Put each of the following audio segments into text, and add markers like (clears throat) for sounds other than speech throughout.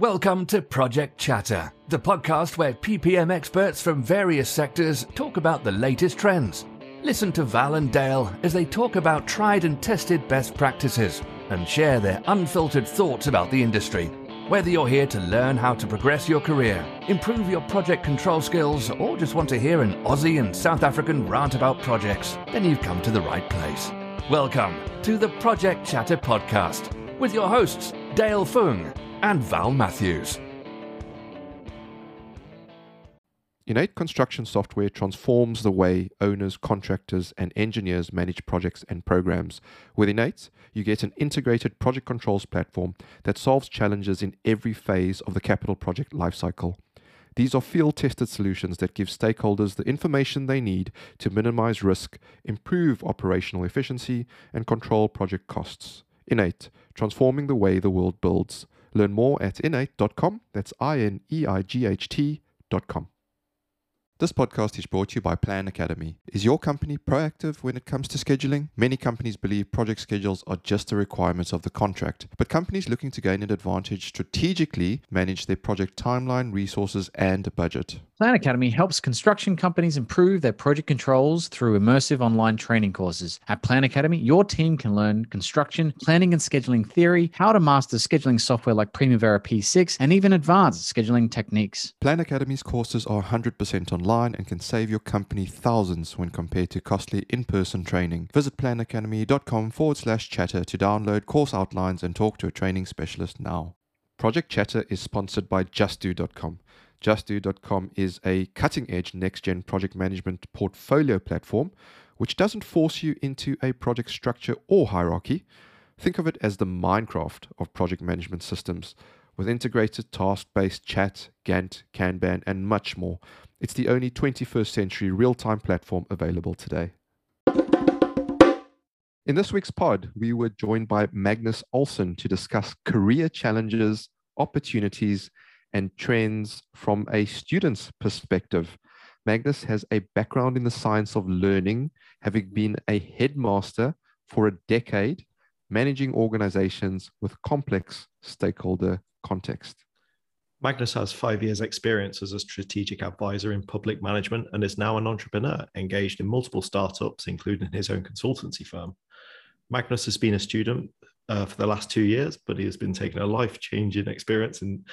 Welcome to Project Chatter, the podcast where PPM experts from various sectors talk about the latest trends. Listen to Val and Dale as they talk about tried and tested best practices and share their unfiltered thoughts about the industry. Whether you're here to learn how to progress your career, improve your project control skills, or just want to hear an Aussie and South African rant about projects, then you've come to the right place. Welcome to the Project Chatter podcast with your hosts, Dale Fung and Val Matthews. InEight construction software transforms the way owners, contractors, and engineers manage projects and programs. With InEight, you get an integrated project controls platform that solves challenges in every phase of the capital project lifecycle. These are field tested solutions that give stakeholders the information they need to minimize risk, improve operational efficiency, and control project costs. InEight, transforming the way the world builds. Learn more at ineight.com. That's I N E I G H T.com. This podcast is brought to you by Plan Academy. Is your company proactive when it comes to scheduling? Many companies believe project schedules are just the requirements of the contract, but companies looking to gain an advantage strategically manage their project timeline, resources, and budget. Plan Academy helps construction companies improve their project controls through immersive online training courses. At Plan Academy, your team can learn construction, planning and scheduling theory, how to master scheduling software like Primavera P6, and even advanced scheduling techniques. Plan Academy's courses are 100% online and can save your company thousands when compared to costly in person training. Visit planacademy.com forward slash chatter to download course outlines and talk to a training specialist now. Project Chatter is sponsored by JustDo.com. JustDo.com is a cutting edge next gen project management portfolio platform which doesn't force you into a project structure or hierarchy. Think of it as the Minecraft of project management systems with integrated task based chat, Gantt, Kanban, and much more. It's the only 21st century real time platform available today. In this week's pod, we were joined by Magnus Olsen to discuss career challenges, opportunities, and trends from a student's perspective. Magnus has a background in the science of learning, having been a headmaster for a decade, managing organizations with complex stakeholder context. Magnus has five years' experience as a strategic advisor in public management and is now an entrepreneur engaged in multiple startups, including his own consultancy firm. Magnus has been a student uh, for the last two years, but he has been taking a life changing experience in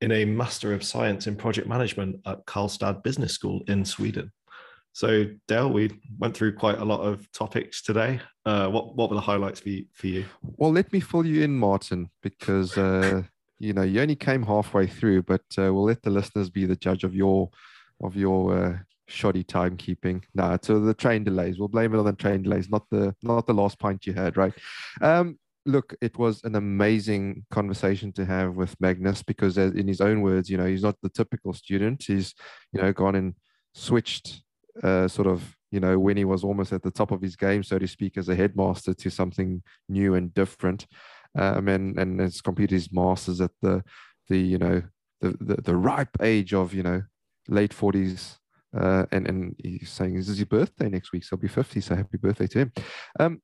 in a Master of Science in Project Management at Karlstad Business School in Sweden. So, Dale, we went through quite a lot of topics today. Uh, what what were the highlights for you? For you? Well, let me fill you in, Martin, because uh, (laughs) you know you only came halfway through, but uh, we'll let the listeners be the judge of your of your uh, shoddy timekeeping. No, so the train delays. We'll blame it on the train delays, not the not the last point you had, right? Um, look, it was an amazing conversation to have with Magnus because, in his own words, you know, he's not the typical student. He's, you know, gone and switched, uh, sort of, you know, when he was almost at the top of his game, so to speak, as a headmaster to something new and different, um, and and has completed his masters at the, the you know, the the, the ripe age of you know, late forties. Uh, and and he's saying this is his birthday next week, so he'll be fifty. So happy birthday to him! Um,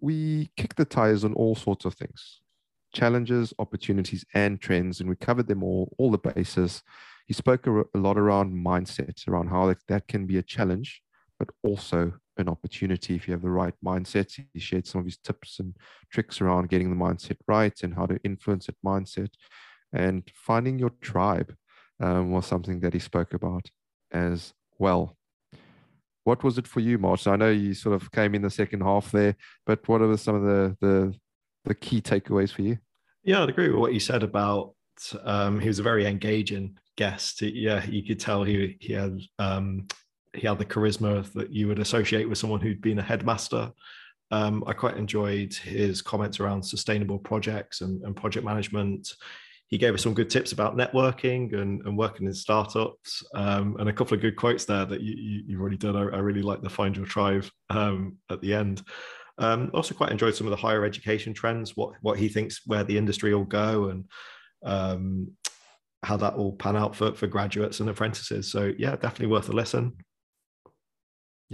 we kicked the tires on all sorts of things challenges, opportunities, and trends, and we covered them all, all the bases. He spoke a, a lot around mindset, around how that, that can be a challenge, but also an opportunity if you have the right mindset. He shared some of his tips and tricks around getting the mindset right and how to influence that mindset. And finding your tribe um, was something that he spoke about as well. What was it for you, March? I know you sort of came in the second half there, but what are some of the the, the key takeaways for you? Yeah, I'd agree with what you said about um, he was a very engaging guest. Yeah, you could tell he he had um, he had the charisma that you would associate with someone who'd been a headmaster. Um, I quite enjoyed his comments around sustainable projects and, and project management he gave us some good tips about networking and, and working in startups um, and a couple of good quotes there that you, you, have already done. I, I, really like the find your tribe um, at the end. Um, also quite enjoyed some of the higher education trends, what, what he thinks where the industry will go and um, how that will pan out for, for graduates and apprentices. So yeah, definitely worth a listen.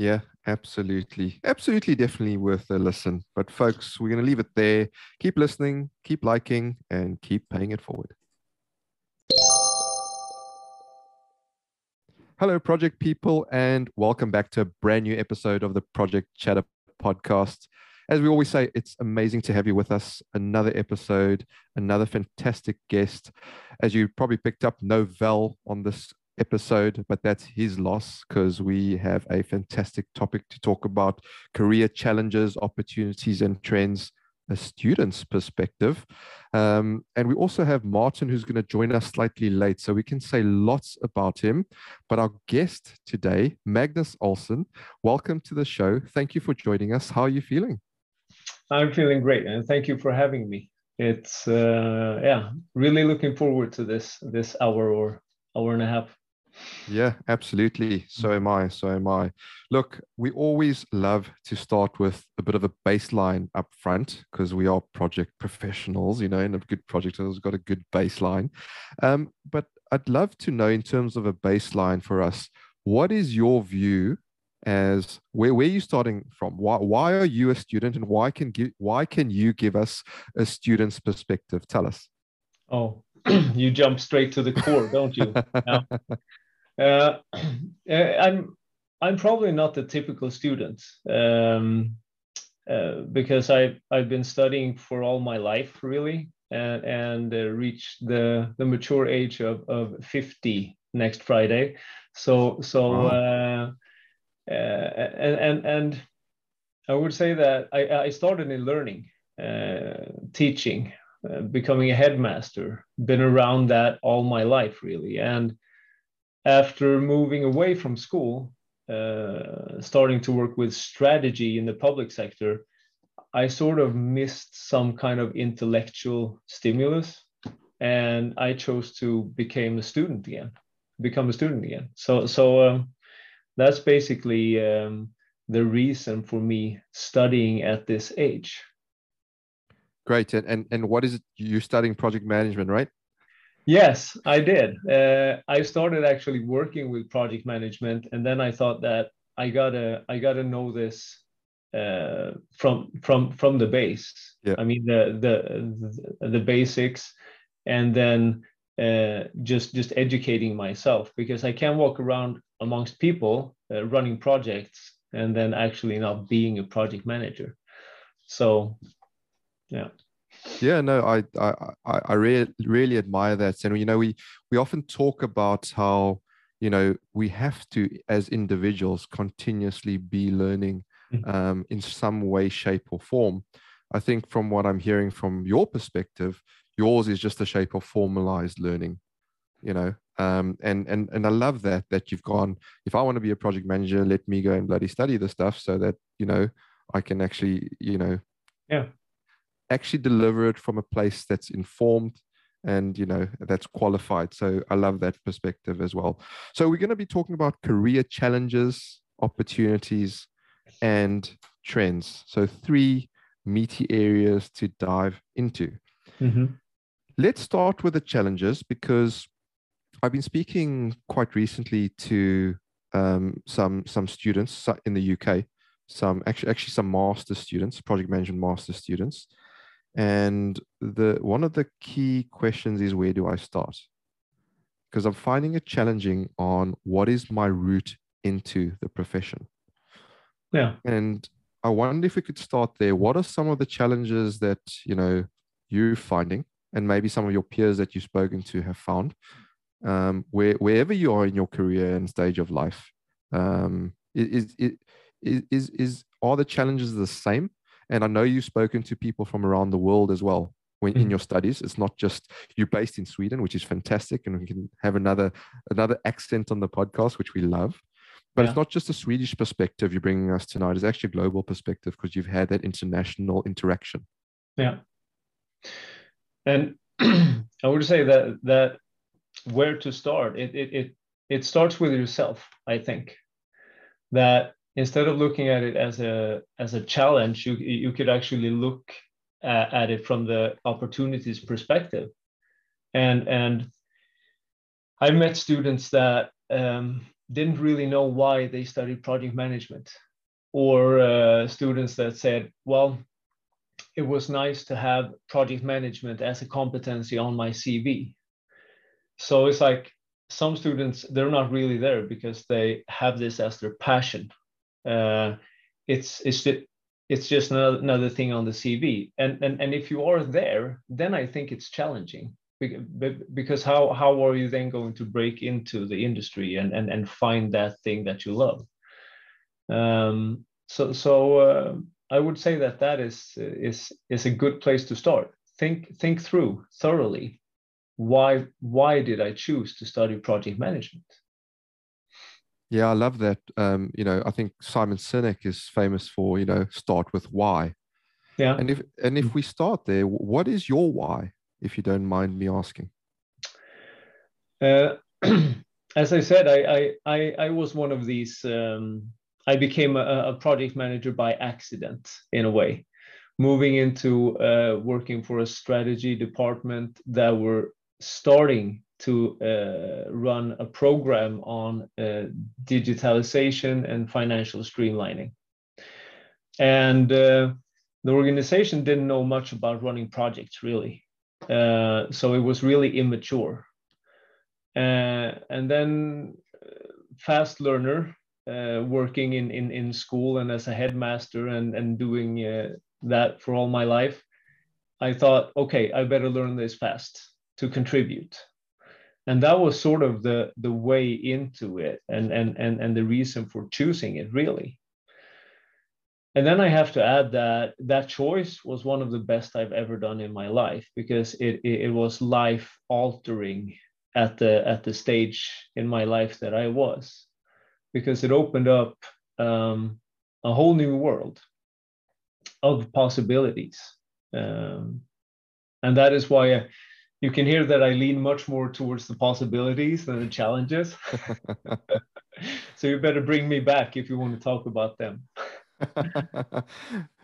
Yeah, absolutely. Absolutely, definitely worth a listen. But, folks, we're going to leave it there. Keep listening, keep liking, and keep paying it forward. Hello, project people, and welcome back to a brand new episode of the Project Chatter podcast. As we always say, it's amazing to have you with us. Another episode, another fantastic guest. As you probably picked up, no Val on this episode, but that's his loss because we have a fantastic topic to talk about career challenges, opportunities, and trends a student's perspective. Um, and we also have Martin, who's going to join us slightly late, so we can say lots about him. But our guest today, Magnus Olsen, welcome to the show. Thank you for joining us. How are you feeling? I'm feeling great, and thank you for having me. It's uh, yeah, really looking forward to this this hour or hour and a half. Yeah, absolutely. So am I. So am I. Look, we always love to start with a bit of a baseline up front because we are project professionals, you know, and a good project has got a good baseline. Um, but I'd love to know, in terms of a baseline for us, what is your view as where, where are you starting from? Why, why are you a student and why can give, why can you give us a student's perspective? Tell us. Oh, (clears throat) you jump straight to the core, don't you? (laughs) Yeah. (clears throat) Uh, I'm I'm probably not the typical student um, uh, because I I've been studying for all my life really and and uh, reached the the mature age of of 50 next Friday. So so wow. Uh, uh, and and and I would say that I I started in learning, uh, teaching, becoming a headmaster. Been around that all my life really and after moving away from school, uh, starting to work with strategy in the public sector, I sort of missed some kind of intellectual stimulus, and I chose to become a student again, become a student again. So, so um, that's basically um, the reason for me studying at this age. Great, and and, and what is it? You're studying project management, right? Yes, I did. Uh, I started actually working with project management, and then I thought that I gotta I gotta know this uh, from from from the base. Yeah. I mean the the the basics, and then uh, just just educating myself because I can't walk around amongst people uh, running projects and then actually not being a project manager. So, yeah yeah no i i i really really admire that and you know we we often talk about how you know we have to as individuals continuously be learning mm. um, in some way shape or form. I think from what i'm hearing from your perspective yours is just a shape of formalized learning you know? Um, and and and i love that that you've gone if i want to be a project manager let me go and bloody study the stuff so that you know i can actually you know yeah actually deliver it from a place that's informed and you know that's qualified. So i love that perspective as well. So we're going to be talking about career challenges opportunities and trends. So three meaty areas to dive into. Mm-hmm. let's start with the challenges because i've been speaking quite recently to um, some some students in the uk some actually actually some master students project management master students and the one of the key questions is where do I start? Because I'm finding it challenging on what is my route into the profession. Yeah. And I wonder if we could start there. What are some of the challenges that you know you're finding, and maybe some of your peers that you've spoken to have found, um, where wherever you are in your career and stage of life, um, is, is is is is are the challenges the same and I know you've spoken to people from around the world as well when mm-hmm. in your studies. It's not just you're based in Sweden, which is fantastic, and we can have another another accent on the podcast, which we love. But yeah. it's not just a Swedish perspective you're bringing us tonight. It's actually a global perspective because you've had that international interaction. Yeah, and (clears throat) I would say that that where to start it it it, it starts with yourself. I think that instead of looking at it as a as a challenge you you could actually look at, at it from the opportunities perspective. And and i met students that um, didn't really know why they studied project management or uh, students that said well it was nice to have project management as a competency on my cv so it's like some students they're not really there because they have this as their passion uh, it's it's it's just another, another thing on the cv and, and and if you are there then i think it's challenging because how how are you then going to break into the industry and and, and find that thing that you love? Um, so so uh, i would say that that is is is a good place to start. Think think through thoroughly why why did i choose to study project management yeah i love that um, you know i think simon sinek is famous for you know start with why. Yeah. And if and if we start there what is your why if you don't mind me asking? Uh, (clears throat) as i said I, I i was one of these um, i became a, a project manager by accident in a way. Moving into uh, working for a strategy department that were starting to uh, run a program on uh, digitalization and financial streamlining. And uh, the organization didn't know much about running projects really. Uh, so it was really immature. Uh, and then uh, fast learner, working in, in, in school and as a headmaster and, and doing that for all my life, I thought, okay, I better learn this fast to contribute and that was sort of the the way into it and and and, and the reason for choosing it really. And then i have to add that that choice was one of the best i've ever done in my life because it it, it was life altering at the at the stage in my life that i was because it opened up um, a whole new world of possibilities. Um, and that is why you can hear that I lean much more towards the possibilities than the challenges. (laughs) so you better bring me back if you want to talk about them. (laughs) yeah.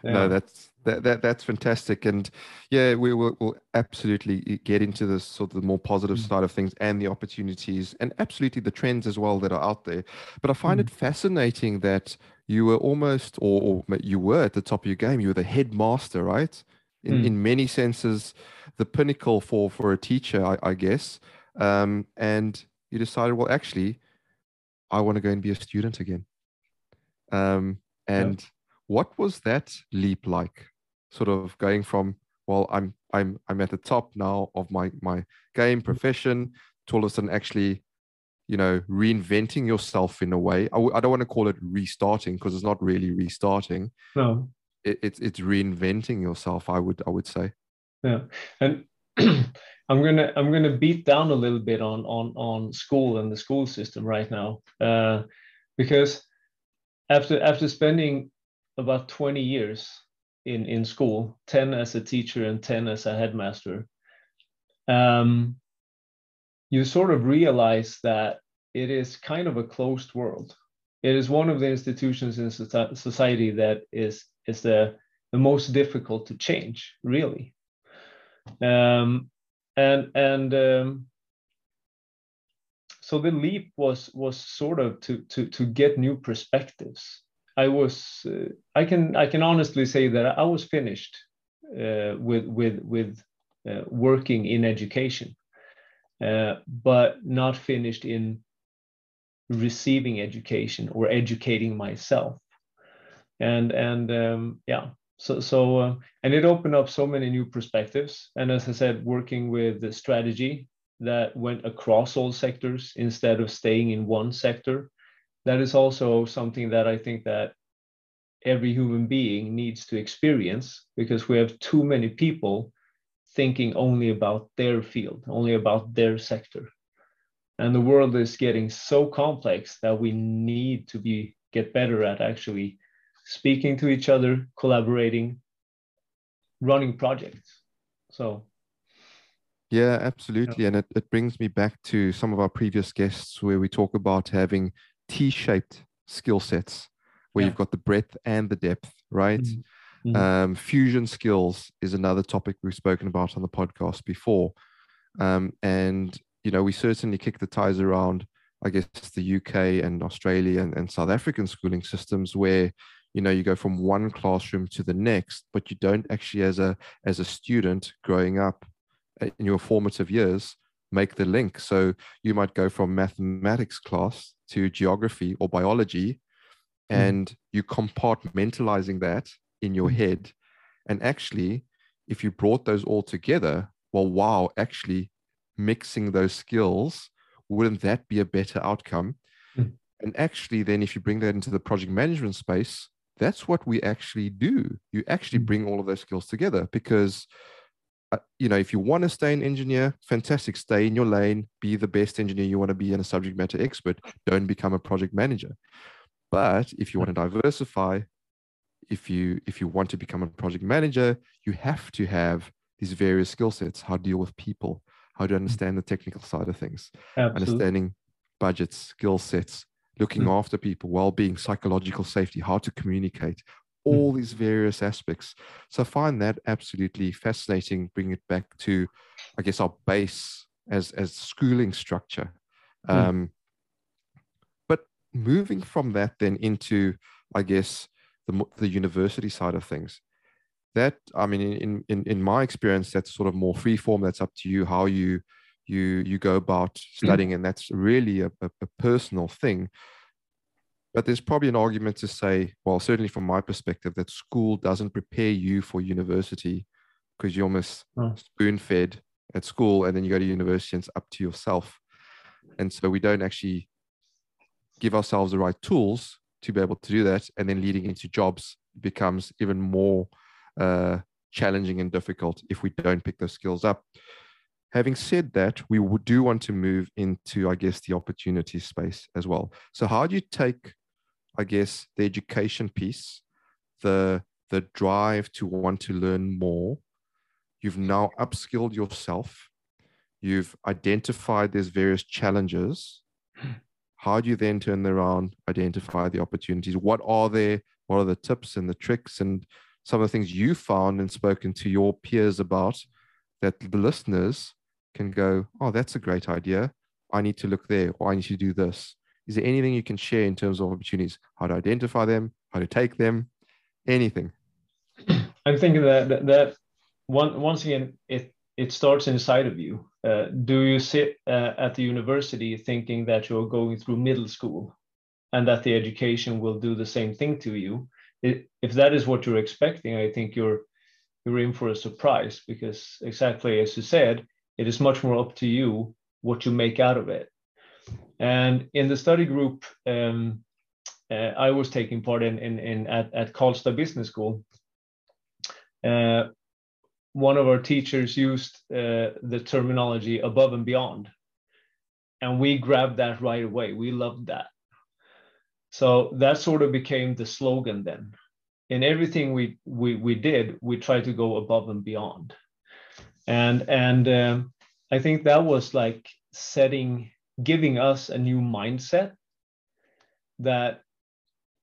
No, that's that, that that's fantastic, and yeah, we will we'll absolutely get into this sort of the more positive mm. side of things and the opportunities, and absolutely the trends as well that are out there. But I find mm. it fascinating that you were almost, or, or you were at the top of your game. You were the headmaster, right? In mm. in many senses the pinnacle for for a teacher, I, I guess. Um, and you decided, well, actually, I want to go and be a student again. Um, and yeah. what was that leap like? Sort of going from, well, I'm I'm I'm at the top now of my my game profession to all of a sudden actually, you know, reinventing yourself in a way. I w- I don't want to call it restarting because it's not really restarting. No, it, it's it's reinventing yourself. I would I would say yeah and (clears throat) i'm gonna i'm gonna beat down a little bit on on on school and the school system right now uh, because after after spending about 20 years in in school 10 as a teacher and 10 as a headmaster um, you sort of realize that it is kind of a closed world it is one of the institutions in society that is is the the most difficult to change really um, and and um, so the leap was was sort of to to to get new perspectives. I was uh, I can I can honestly say that I was finished uh, with with with uh, working in education, uh, but not finished in receiving education or educating myself. And and um, yeah, so so uh, and it opened up so many new perspectives and as i said working with the strategy that went across all sectors instead of staying in one sector that is also something that i think that every human being needs to experience because we have too many people thinking only about their field only about their sector and the world is getting so complex that we need to be get better at actually speaking to each other, collaborating, running projects. So yeah, absolutely. Yeah. And it, it brings me back to some of our previous guests where we talk about having T shaped skill sets, where yeah. you've got the breadth and the depth, right? Mm-hmm. mm-hmm. Um, fusion skills is another topic we've spoken about on the podcast before. Um, and, you know, we certainly kick the ties around, I guess, the UK and Australia and, and South African schooling systems where you know you go from one classroom to the next but you don't actually as a as a student growing up uh, in your formative years make the link. So you might go from mathematics class to geography or biology, mm. and you compartmentalizing that in your mm. head. And actually, if you brought those all together, well, wow, actually mixing those skills, wouldn't that be a better outcome? Mm. And actually, then if you bring that into the project management space, that's what we actually do. You actually mm. bring all of those skills together because, uh, you know, if you want to stay an engineer, fantastic, stay in your lane, be the best engineer you want to be and a subject matter expert. Don't become a project manager. But if you want to diversify, if you if you want to become a project manager, you have to have these various skill sets: how to deal with people, how to understand the technical side of things, Absolutely. understanding budgets, skill sets, looking mm. after people, well-being, psychological safety, how to communicate, mm. all mm. these various aspects. So I find that absolutely fascinating. Bring it back to, I guess, our base as as schooling structure. Mm. Um, but moving from that then into, I guess, the the university side of things. That I mean, in in in my experience, that's sort of more free form. That's up to you how you you you go about mm-hmm. studying and that's really a, a, a, personal thing but there's probably an argument to say well certainly from my perspective that school doesn't prepare you for university because you're almost oh. spoon fed at school and then you go to university and it's up to yourself and so we don't actually give ourselves the right tools to be able to do that and then leading into jobs becomes even more uh, challenging and difficult if we don't pick those skills up Having said that, we do want to move into, I guess, the opportunity space as well. So, how do you take, I guess, the education piece, the the drive to want to learn more? You've now upskilled yourself. You've identified there's various challenges. (clears throat) How do you then turn around, identify the opportunities? What are there? What are the tips and the tricks and some of the things you found and spoken to your peers about that the listeners can go, oh, that's a great idea. I need to look there, or I need to do this. Is there anything you can share in terms of opportunities, how to identify them, how to take them, anything? I'm thinking that that, that one, once again, it it starts inside of you. Uh, do you sit uh, at the university thinking that you're going through middle school, and that the education will do the same thing to you? If that is what you're expecting, I think you're you're in for a surprise because exactly as you said, it is much more up to you what you make out of it. And in the study group, um, uh, I was taking part in, in, in at, at Karlstad Business School. Uh, one of our teachers used uh, the terminology above and beyond. And we grabbed that right away. We loved that. So that sort of became the slogan then. In everything we, we, we did, we tried to go above and beyond. And and um, i think that was like setting giving us a new mindset that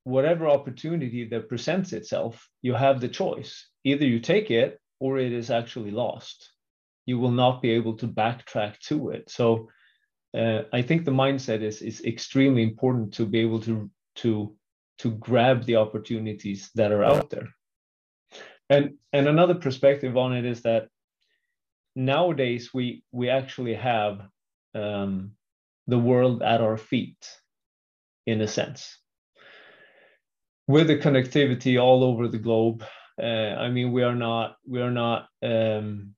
whatever opportunity that presents itself you have the choice. Either you take it or it is actually lost. You will not be able to backtrack to it. So uh, i think the mindset is is extremely important to be able to to to grab the opportunities that are out there. And and another perspective on it is that nowadays we we actually have um, the world at our feet in a sense. With the connectivity all over the globe uh, i mean we are not we are not um,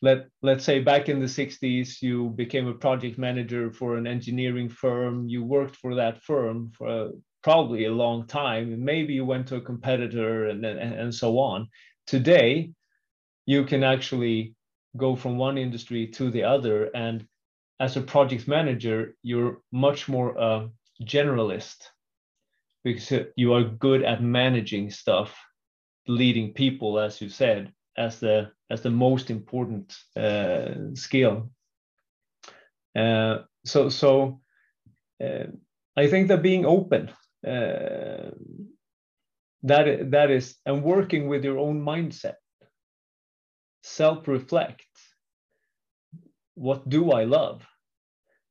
let let's say back in the 60s you became a project manager for an engineering firm. You worked for that firm for a, probably a long time. Maybe you went to a competitor and, and, and so on. Today you can actually go from one industry to the other. And as a project manager, you're much more a generalist because uh, you are good at managing stuff, leading people, as you said, as the as the most important uh, skill. Uh, so so uh, I think that being open uh, that that is and working with your own mindset self reflect what do I love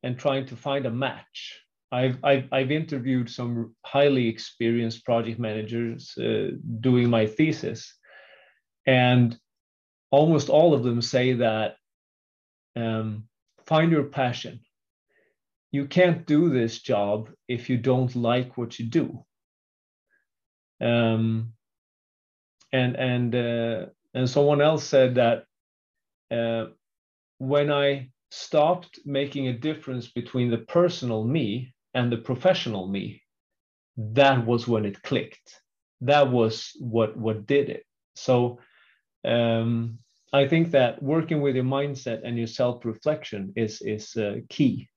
and trying to find a match. I've, I've, I've interviewed some highly experienced project managers uh, doing my thesis, and almost all of them say that um, find your passion. You can't do this job if you don't like what you do. Um, and and uh, and someone else said that uh, when I stopped making a difference between the personal me and the professional me, that was when it clicked. That was what what did it. So um, I think that working with your mindset and your self reflection is is uh, key.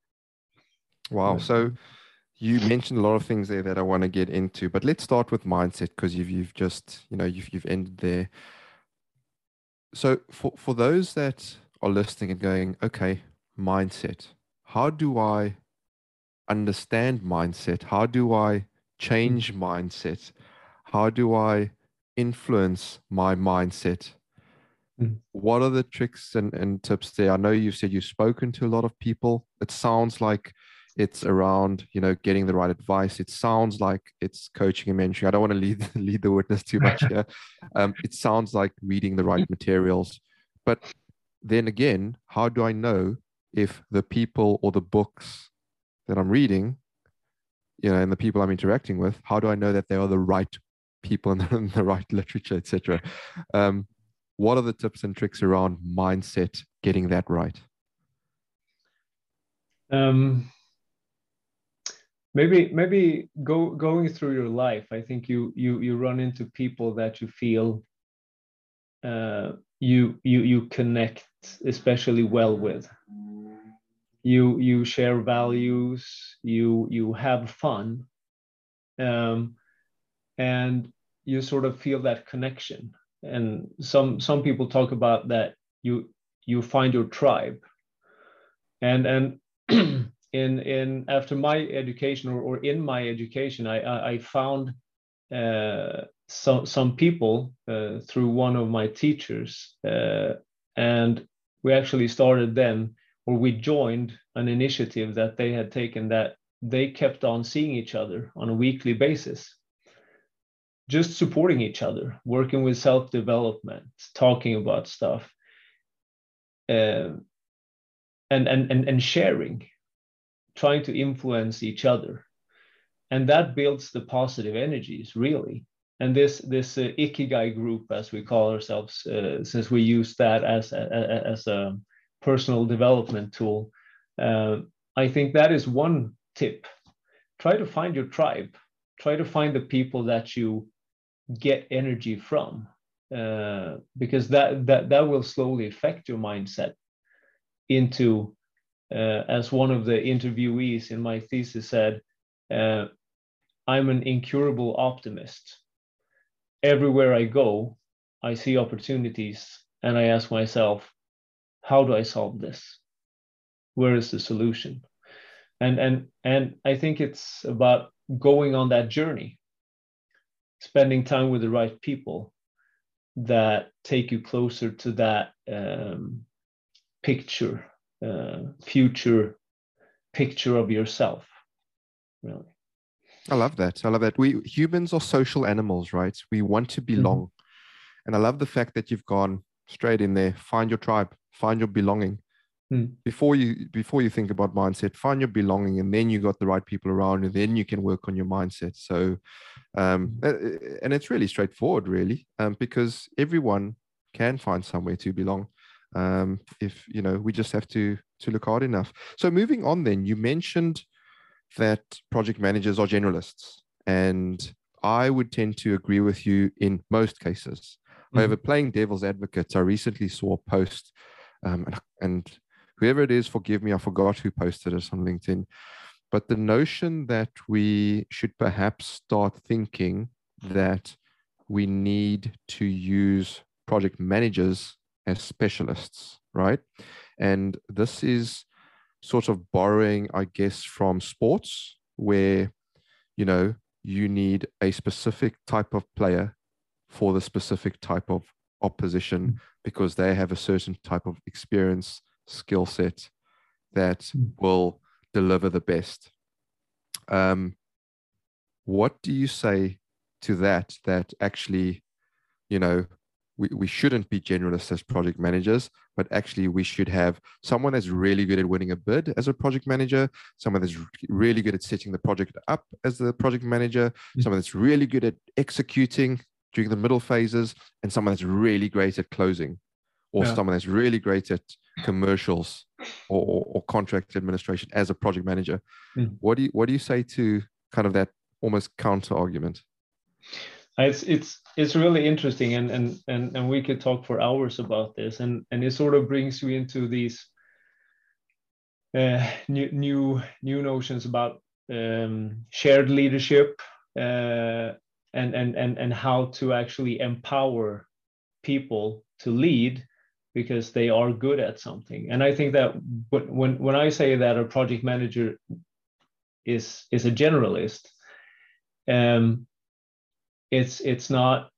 Wow. So you mentioned a lot of things there that I want to get into, but let's start with mindset because you've you've just you know you've you've ended there. So for for those that are listening and going, okay, mindset. How do I understand mindset? How do I change mindset? How do I influence my mindset? Mm. What are the tricks and, and tips there? I know you said you've spoken to a lot of people. It sounds like it's around, you know, getting the right advice. It sounds like it's coaching and mentoring. I don't want to lead (laughs) lead the witness too much here. (laughs) Um, it sounds like reading the right materials. But then again, how do I know if the people or the books that I'm reading, you know, and the people I'm interacting with, how do I know that they are the right people and the, (laughs) the right literature, etc. Um, what are the tips and tricks around mindset getting that right? Um, maybe maybe go going through your life. I think you you you run into people that you feel uh, you you you connect especially well with. You you share values. You you have fun. Um, and you sort of feel that connection. And some some people talk about that you you find your tribe. And and (clears throat) in in after my education or, or in my education i i, I found uh, some some people uh, through one of my teachers uh, and we actually started then or we joined an initiative that they had taken that they kept on seeing each other on a weekly basis just supporting each other, working with self development, talking about stuff, uh, and, and, and, and sharing, trying to influence each other. And that builds the positive energies, really. And this, this uh, Ikigai group, as we call ourselves, uh, since we use that as a, as a personal development tool, uh, I think that is one tip. Try to find your tribe. Try to find the people that you get energy from uh, because that, that that will slowly affect your mindset into uh, as one of the interviewees in my thesis said uh, i'm an incurable optimist. Everywhere i go i see opportunities and i ask myself how do i solve this? Where is the solution? And and and i think it's about going on that journey spending time with the right people that take you closer to that um, picture, uh, future picture of yourself. Really. I love that. I love that. We humans are social animals, right? We want to belong. Mm-hmm. And I love the fact that you've gone straight in there. Find your tribe, find your belonging. Mm. Before you before you think about mindset, find your belonging, and then you got the right people around, and then you can work on your mindset. So, um, mm. and it's really straightforward, really, um, because everyone can find somewhere to belong. Um, if you know, we just have to to look hard enough. So, moving on, then you mentioned that project managers are generalists, and I would tend to agree with you in most cases. Mm. However, playing devil's advocate, I recently saw a post, um, and, and whoever it is, forgive me, I forgot who posted it on LinkedIn. But the notion that we should perhaps start thinking mm. that we need to use project managers as specialists, right? And this is sort of borrowing, I guess, from sports where, you know, you need a specific type of player for the specific type of opposition mm. because they have a certain type of experience skill set that mm. will deliver the best. Um, what do you say to that? That actually, you know, we, we shouldn't be generalists as project managers, but actually we should have someone that's really good at winning a bid as a project manager, someone that's really good at setting the project up as the project manager, mm-hmm. someone that's really good at executing during the middle phases, and someone that's really great at closing, or yeah. someone that's really great at commercials or, or, or contract administration as a project manager. Mm-hmm. What do you what do you say to kind of that almost counter argument? it's it's it's really interesting and and and and we could talk for hours about this and and it sort of brings you into these uh, new new new notions about um, shared leadership uh, and and and and how to actually empower people to lead because they are good at something. And i think that when when i say that a project manager is is a generalist um, it's it's not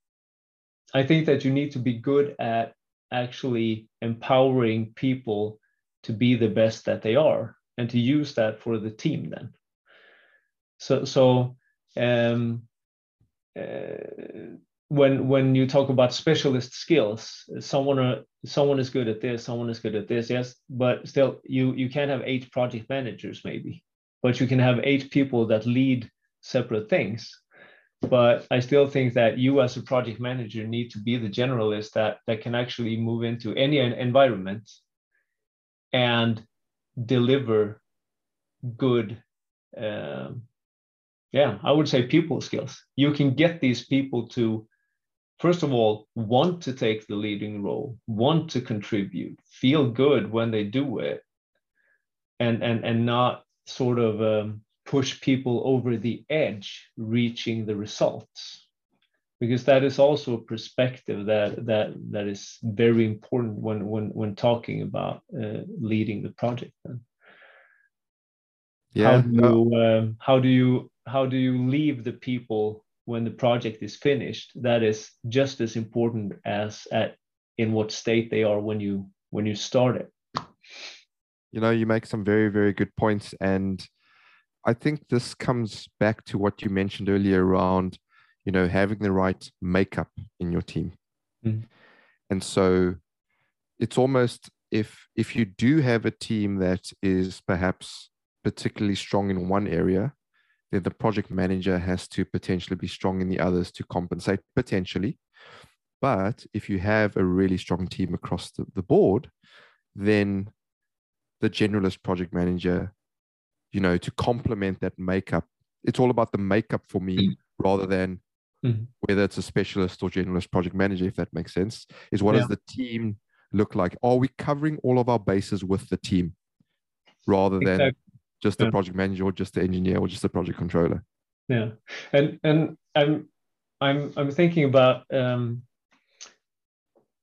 i think that you need to be good at actually empowering people to be the best that they are and to use that for the team then. So so um, uh, when when you talk about specialist skills someone are, someone is good at this someone is good at this yes but still you you can't have eight project managers maybe but you can have eight people that lead separate things. But I still think that you as a project manager need to be the generalist that that can actually move into any environment and deliver good um, yeah i would say people skills. You can get these people to first of all want to take the leading role want to contribute feel good when they do it and and and not sort of um, push people over the edge reaching the results. Because that is also a perspective that that that is very important when when when talking about uh, leading the project yeah how do, you, um, how do you how do you leave the people when the project is finished that is just as important as at in what state they are when you when you start it you know you make some very very good points and I think this comes back to what you mentioned earlier around, you know, having the right makeup in your team. Mm. And so it's almost if if you do have a team that is perhaps particularly strong in one area, then the project manager has to potentially be strong in the others to compensate potentially. But if you have a really strong team across the, the board, then the generalist project manager you know, to complement that makeup. It's all about the makeup for me mm. rather than mm. whether it's a specialist or generalist project manager, if that makes sense. Is what yeah. does the team look like? Are we covering all of our bases with the team rather than. Just the yeah. project manager or just the engineer or just the project controller? Yeah. And and I'm I'm I'm thinking about um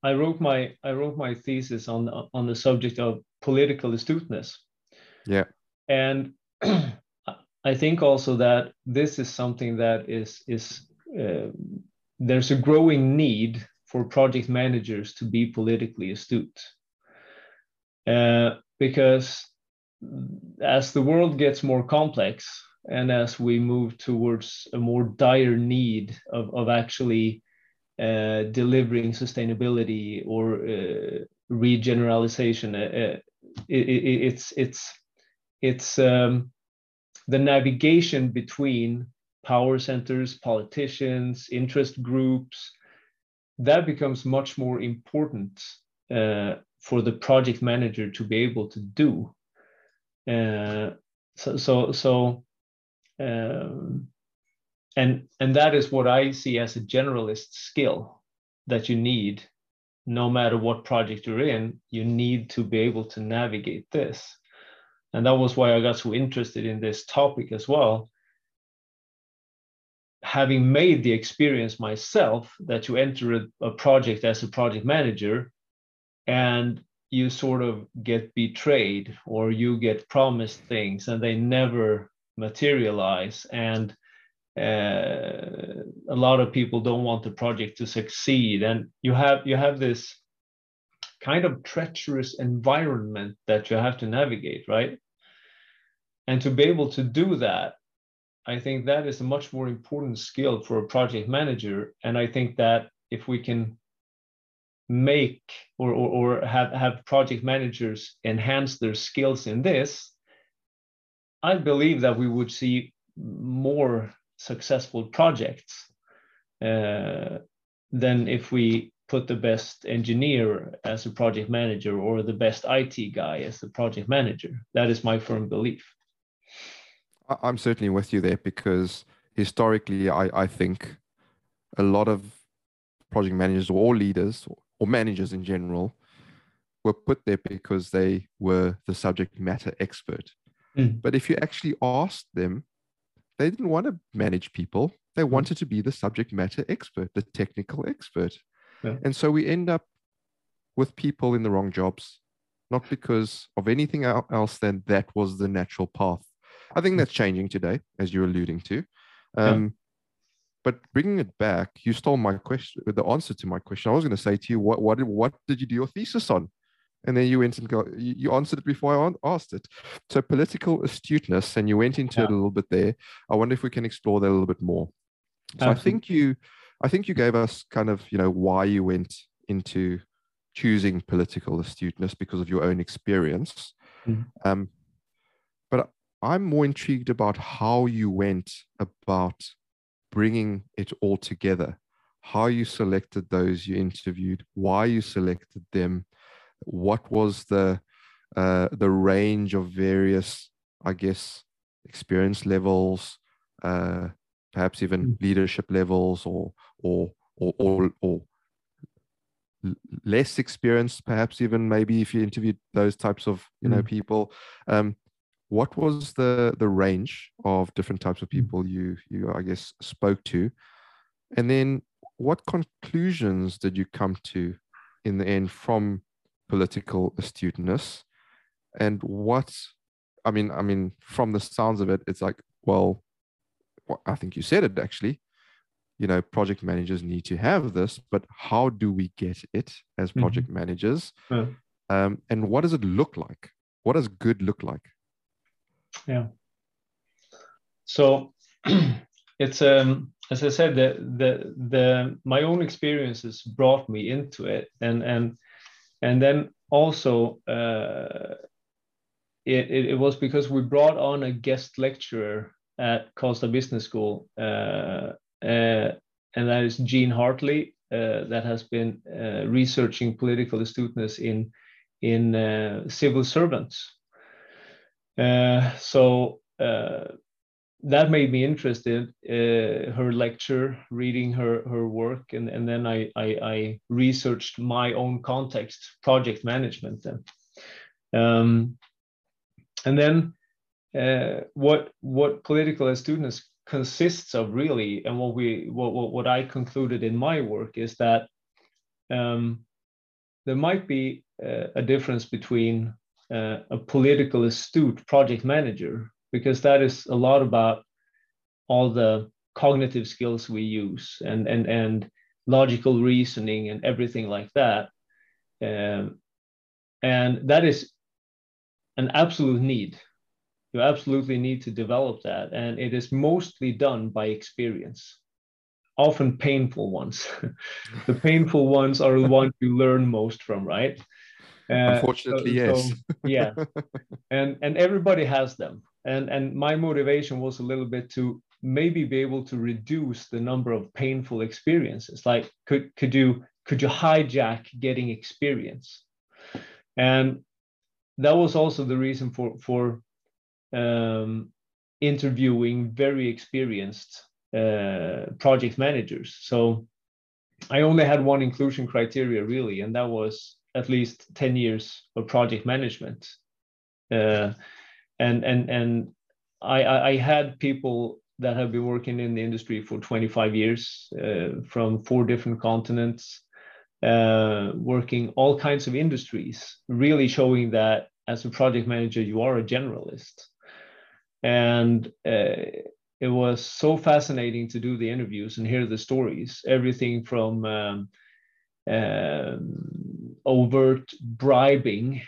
I wrote my I wrote my thesis on on the subject of political astuteness. Yeah. And (clears throat) I think also that this is something that is is uh, there's a growing need for project managers to be politically astute uh, because as the world gets more complex and as we move towards a more dire need of, of actually uh, delivering sustainability or uh, regeneralization, uh, uh, it, it, it's it's it's um, the navigation between power centers, politicians, interest groups, that becomes much more important uh, for the project manager to be able to do. Uh, so, so, so um, and and that is what I see as a generalist skill that you need, no matter what project you're in. You need to be able to navigate this and that was why I got so interested in this topic as well. Having made the experience myself that you enter a, a project as a project manager and you sort of get betrayed or you get promised things and they never materialize and uh, a lot of people don't want the project to succeed and you have you have this kind of treacherous environment that you have to navigate, right? And to be able to do that, I think that is a much more important skill for a project manager. And I think that if we can make or, or, or have, have project managers enhance their skills in this, I believe that we would see more successful projects uh, than if we put the best engineer as a project manager or the best IT guy as the project manager. That is my firm belief. I'm certainly with you there because historically, I, I think a lot of project managers or leaders or managers in general were put there because they were the subject matter expert. Mm. But if you actually asked them, they didn't want to manage people. They mm. wanted to be the subject matter expert, the technical expert. Yeah. And so we end up with people in the wrong jobs, not because of anything else than that was the natural path. I think that's changing today, as you're alluding to. Um. But bringing it back, you stole my question, the answer to my question. I was going to say to you, what, what, what did you do your thesis on? And then you went and got, you answered it before I asked it. So political astuteness, and you went into yeah. it a little bit there. I wonder if we can explore that a little bit more. So Absolutely. I think you, I think you gave us kind of, you know, why you went into choosing political astuteness because of your own experience. Mm-hmm. Um, but I'm more intrigued about how you went about bringing it all together, how you selected those you interviewed, why you selected them, what was the uh, the range of various, I guess, experience levels, uh, perhaps even mm. leadership levels, or or or or, or less experienced, perhaps even maybe if you interviewed those types of you know mm. people. Um, what was the the range of different types of mm. people you you I guess spoke to, and then what conclusions did you come to in the end from political astuteness, and what I mean I mean from the sounds of it, it's like well, I think you said it actually. You know, project managers need to have this, but how do we get it as mm-hmm. project mm-hmm. managers? Yeah. Um, and what does it look like? What does good look like? Yeah. So (clears throat) it's um as I said, the the the my own experiences brought me into it, and and and then also uh, it, it, it was because we brought on a guest lecturer at Karlstad Business School, uh, uh, and that is Jean Hartley, uh, that has been uh, researching political astuteness in in uh, civil servants uh, so uh, that made me interested. Uh, her lecture, reading her her work, and and then I, I, I researched my own context, project management, then, um, and then uh, what what political astuteness consists of really, and what we what what, what I concluded in my work is that um, there might be uh, a difference between uh, a political astute project manager because that is a lot about all the cognitive skills we use and and and logical reasoning and everything like that. Um, and that is an absolute need. You absolutely need to develop that. And it is mostly done by experience often painful ones. (laughs) The painful ones are the ones you learn most from right Unfortunately, so, yes. So, yeah, (laughs) and and everybody has them, and and my motivation was a little bit to maybe be able to reduce the number of painful experiences. Like, could could you could you hijack getting experience? And that was also the reason for for um, interviewing very experienced uh, project managers. So I only had one inclusion criteria really, and that was at least 10 years of project management. Uh, and and and I, I had people that have been working in the industry for 25 years uh, from four different continents, uh, working all kinds of industries, really showing that as a project manager, you are a generalist. And uh, it was so fascinating to do the interviews and hear the stories, everything from um, um, overt bribing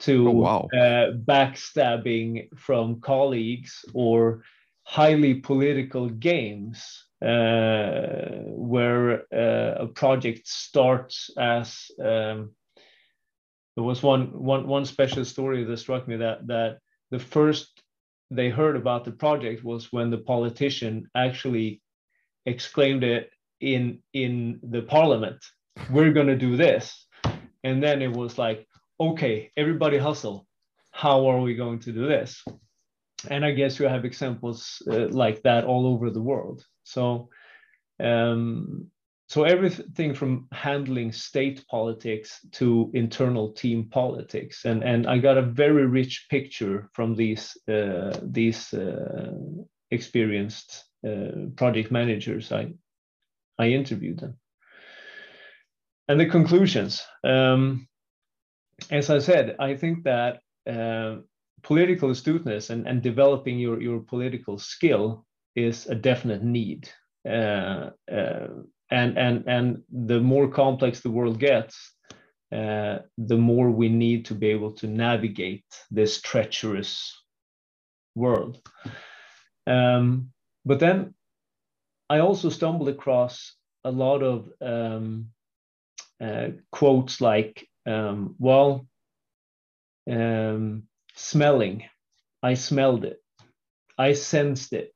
to oh, wow. uh, backstabbing from colleagues or highly political games uh, where uh, a project starts as um, there was one one one special story that struck me that that the first they heard about the project was when the politician actually exclaimed it in in the parliament we're going to do this and then it was like okay everybody hustle. How are we going to do this? And i guess you have examples uh, like that all over the world. So um, so everything from handling state politics to internal team politics. And and i got a very rich picture from these uh, these uh, experienced uh, project managers i i interviewed them and the conclusions um, as i said i think that uh, political astuteness and, and developing your, your political skill is a definite need. Uh, uh, and and and the more complex the world gets uh, the more we need to be able to navigate this treacherous world. Um, but then i also stumbled across a lot of um, uh, quotes like um, well um, smelling i smelled it i sensed it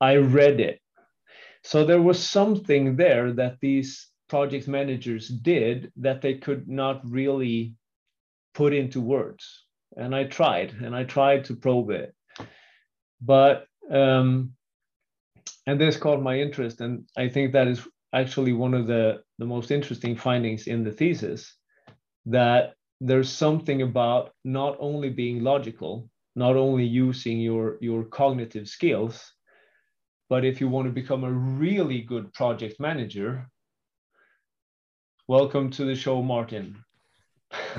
i read it so there was something there that these project managers did that they could not really put into words. And I tried, and I tried to probe it. But, um, and this caught my interest. And I think that is actually one of the, the most interesting findings in the thesis that there's something about not only being logical, not only using your, your cognitive skills, but if you want to become a really good project manager, welcome to the show, Martin. (laughs)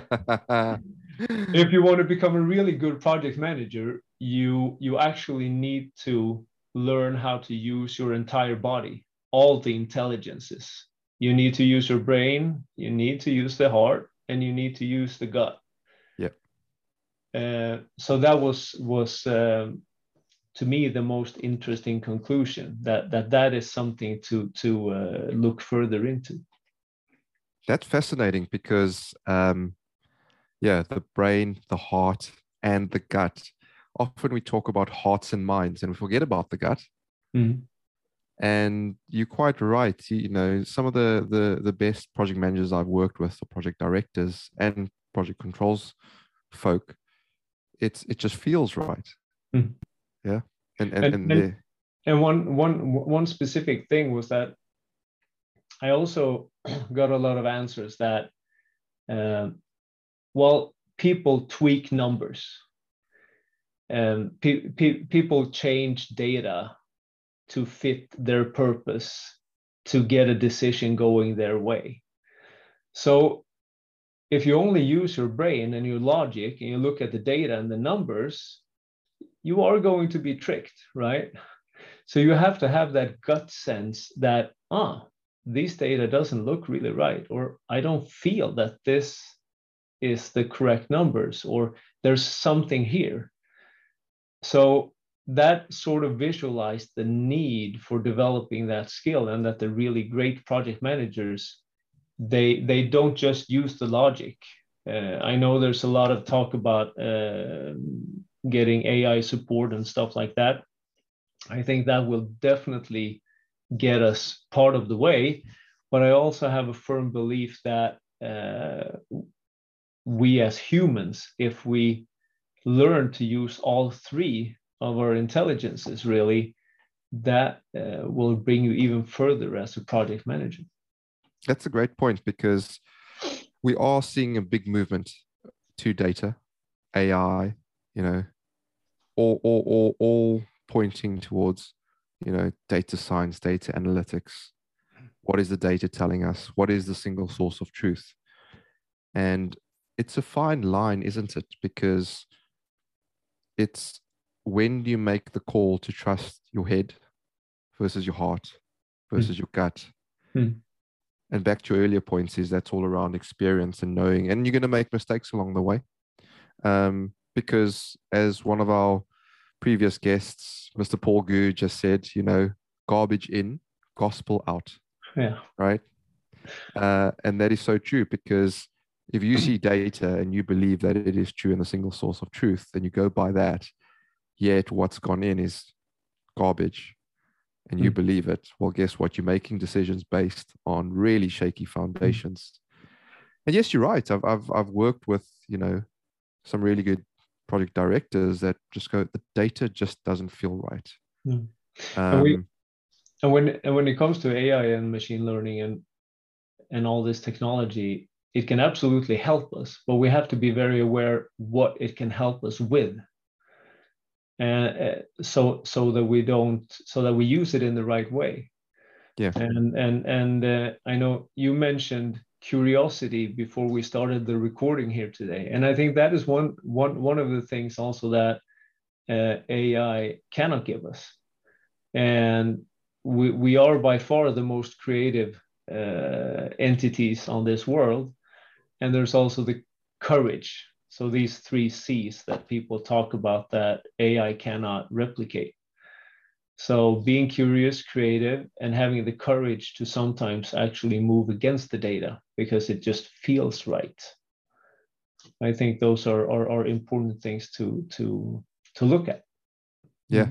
if you want to become a really good project manager, you you actually need to learn how to use your entire body, all the intelligences. You need to use your brain, you need to use the heart, and you need to use the gut. Yeah. Uh, so that was was um, to me the most interesting conclusion that that that is something to to uh, look further into that's fascinating because um yeah the brain the heart and the gut often we talk about hearts and minds and we forget about the gut mm-hmm. And you're quite right you, know some of the, the the best project managers i've worked with or project directors and project controls folk. It's it just feels right. Mm-hmm yeah and and and, and, and, one one one specific thing was that i also (clears throat) got a lot of answers that um, well people tweak numbers. And pe- pe- people change data to fit their purpose to get a decision going their way so if you only use your brain and your logic and you look at the data and the numbers you are going to be tricked, right? So you have to have that gut sense that, ah, this data doesn't look really right, or I don't feel that this is the correct numbers, or there's something here. So that sort of visualized the need for developing that skill and that the really great project managers they they don't just use the logic uh, i know there's a lot of talk about uh, getting AI support and stuff like that. I think that will definitely get us part of the way. But I also have a firm belief that uh, we as humans, if we learn to use all three our intelligences, really, that uh, will bring you even further as a project manager. That's a great point because we are seeing a big movement to data, AI, you know, all, all, all, all pointing towards, you know, data science, data analytics. What is the data telling us? What is the single source of truth? And it's a fine line, isn't it? Because it's when do you make the call to trust your head versus your heart versus mm. your gut? Mm. And back to your earlier points, is that's all around experience and knowing, and you're going to make mistakes along the way. Um, because as one of our previous guests, Mr. Paul Gu, just said, you know, garbage in, gospel out. Yeah. Right. Uh, and that is so true because if you see data and you believe that it is true and the single source of truth, then you go by that. Yet what's gone in is garbage and you mm. believe it. Well, guess what? You're making decisions based on really shaky foundations. Mm. And yes, you're right. I've, I've, I've worked with, you know, some really good project directors that just go, the data just doesn't feel right. Mm. Um, and, we, and when and when it comes to AI and machine learning and and all this technology, it can absolutely help us, but we have to be very aware what it can help us with. And uh, so so that we don't so that we use it in the right way. Yeah. And and and uh, I know you mentioned curiosity before we started the recording here today, and I think that is one one one of the things also that uh, AI cannot give us. And we, we are by far the most creative uh, entities on this world. And there's also the courage. So these three C's that people talk about that AI cannot replicate. So being curious, creative, and having the courage to sometimes actually move against the data because it just feels right. I think those are, are, are important things to to to look at. Yeah,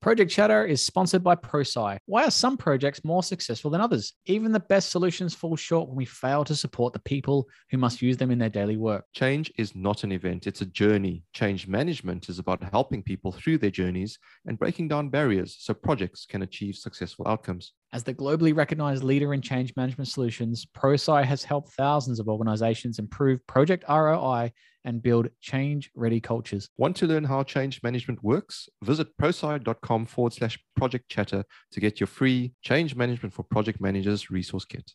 Project Chatter is sponsored by ProSci. Why are some projects more successful than others? Even the best solutions fall short when we fail to support the people who must use them in their daily work. Change is not an event, it's a journey. Change management is about helping people through their journeys and breaking down barriers so projects can achieve successful outcomes. As the globally recognized leader in change management solutions, ProSci has helped thousands of organizations improve project ROI and build change ready cultures. Want to learn how change management works? Visit prosci.com forward slash project chatter to get your free change management for project managers resource kit.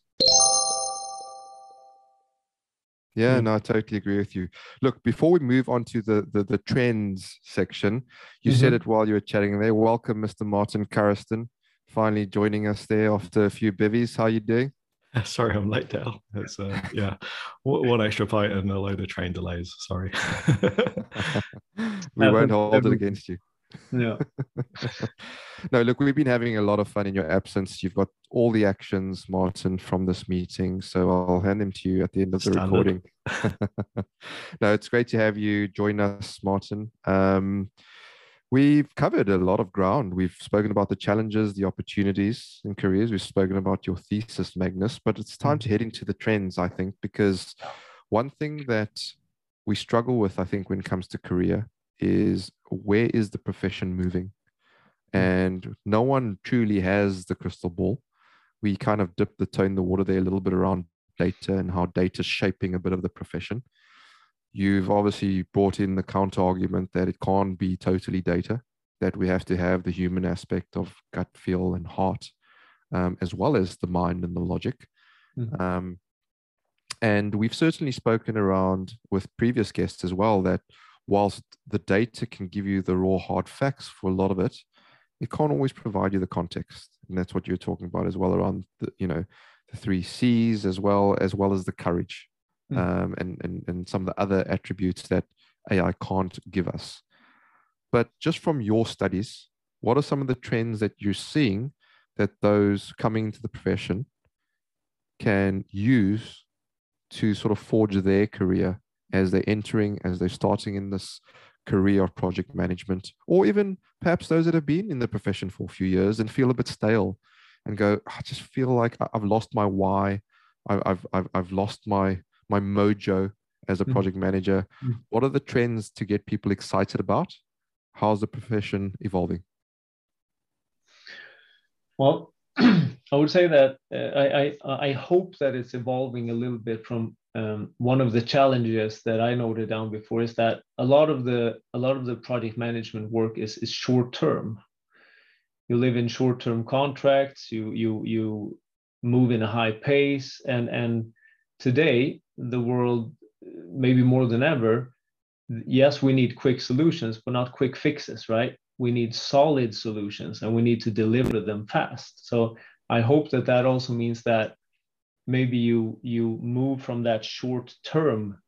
Yeah, mm. no, I totally agree with you. Look, before we move on to the the, the trends section, you mm-hmm. said it while you were chatting there. Welcome, Mr. Martin Carriston, finally joining us there after a few bivvies. How you doing? (laughs) Sorry, I'm late, Dale. It's uh, yeah, one extra flight and a load of train delays. Sorry. (laughs) we won't hold it against you. Yeah. (laughs) no, look, we've been having a lot of fun in your absence. You've got all the actions, Martin, from this meeting. So I'll hand them to you at the end of the recording. no, it's great to have you join us, Martin. Um, We've covered a lot of ground. We've spoken about the challenges, the opportunities in careers. We've spoken about your thesis, Magnus, but it's time to mm. head into the trends, I think, because one thing that we struggle with, I think, when it comes to career is where is the profession moving? Mm. And no one truly has the crystal ball. We kind of dip the toe in the water there a little bit around data and how data is shaping a bit of the profession. You've obviously brought in the counter argument that it can't be totally data, that we have to have the human aspect of gut feel and heart, um, as well as the mind and the logic. Mm-hmm. Um, and we've certainly spoken around with previous guests as well that whilst the data can give you the raw hard facts for a lot of it, it can't always provide you the context. And that's what you're talking about as well around the, you know, the three C's as well, as well as the courage mm. um, and, and, and some of the other attributes that AI can't give us. But just from your studies, what are some of the trends that you're seeing that those coming into the profession can use to sort of forge their career as they're entering, as they're starting in this career of project management, or even perhaps those that have been in the profession for a few years and feel a bit stale and go, I just feel like I've lost my why. I've, I've, I've lost my my mojo as a mm. project manager. Mm. What are the trends to get people excited about? How's the profession evolving? Well, (clears throat) I would say that uh, I, I, I hope that it's evolving a little bit from um, one of the challenges that I noted down before is that a lot of the a lot of the project management work is is short term. You live in short term contracts. You you you move in a high pace, and and today the world maybe more than ever yes we need quick solutions but not quick fixes right we need solid solutions and we need to deliver them fast so i hope that that also means that maybe you you move from that short term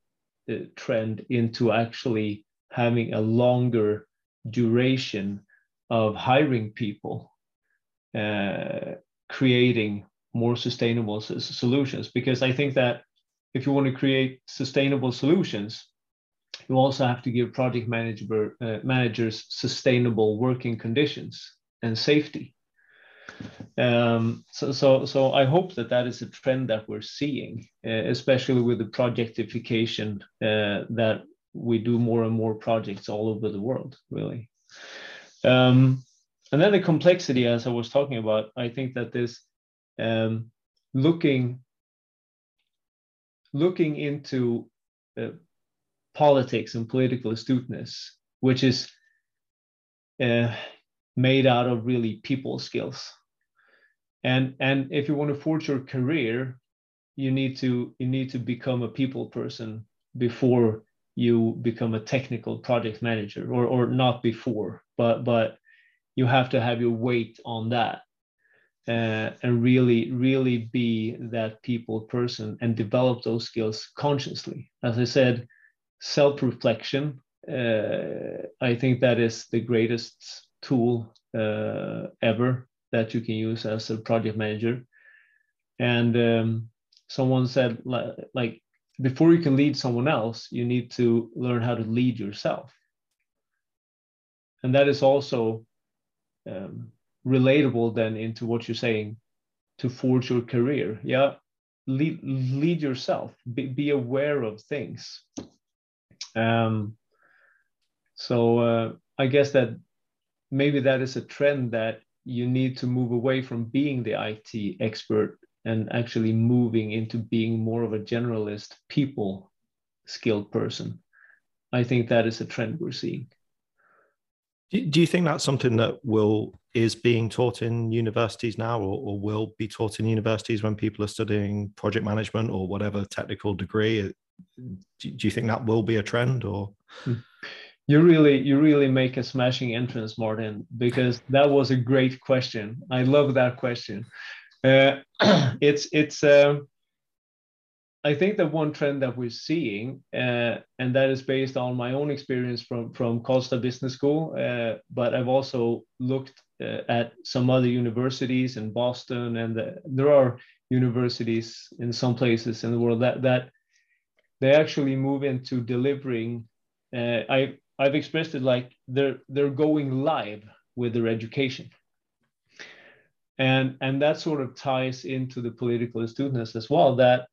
uh, trend into actually having a longer duration of hiring people, uh, creating more sustainable solutions. Because I think that if you want to create sustainable solutions, you also have to give project manager, uh, managers sustainable working conditions and safety. Um, so, so, so I hope that that is a trend that we're seeing, uh, especially with the projectification uh, that we do more and more projects all over the world, really. Um, and then the complexity, as I was talking about, I think that this um, looking looking into uh, politics and political astuteness, which is uh, made out of really people skills. And and if you want to forge your career, you need to you need to become a people person before you become a technical project manager, or or not before, but but you have to have your weight on that uh, and really really be that people person and develop those skills consciously. As i said self-reflection uh, i think that is the greatest tool uh, ever that you can use as a project manager. And um, someone said like before you can lead someone else you need to learn how to lead yourself. And that is also um, relatable then into what you're saying to forge your career. Yeah. Lead, lead yourself. Be, be aware of things. Um, so uh, i guess that maybe that is a trend that you need to move away from being the it expert and actually moving into being more of a generalist people skilled person. I think that is a trend we're seeing do you think that's something that will is being taught in universities now, or, or, will be taught in universities when people are studying project management or whatever technical degree? Do, you think that will be a trend, or? Hmm. You really, you really make a smashing entrance, Martin, because that was a great question. I love that question. Uh, (clears throat) it's it's. Uh, I think that one trend that we're seeing, uh, and that is based on my own experience from from Karlstad Business School, uh, but I've also looked uh, at some other universities in Boston, and the, there are universities in some places in the world that that they actually move into delivering. Uh, I I've expressed it like they're they're going live with their education and and that sort of ties into the political astuteness as well that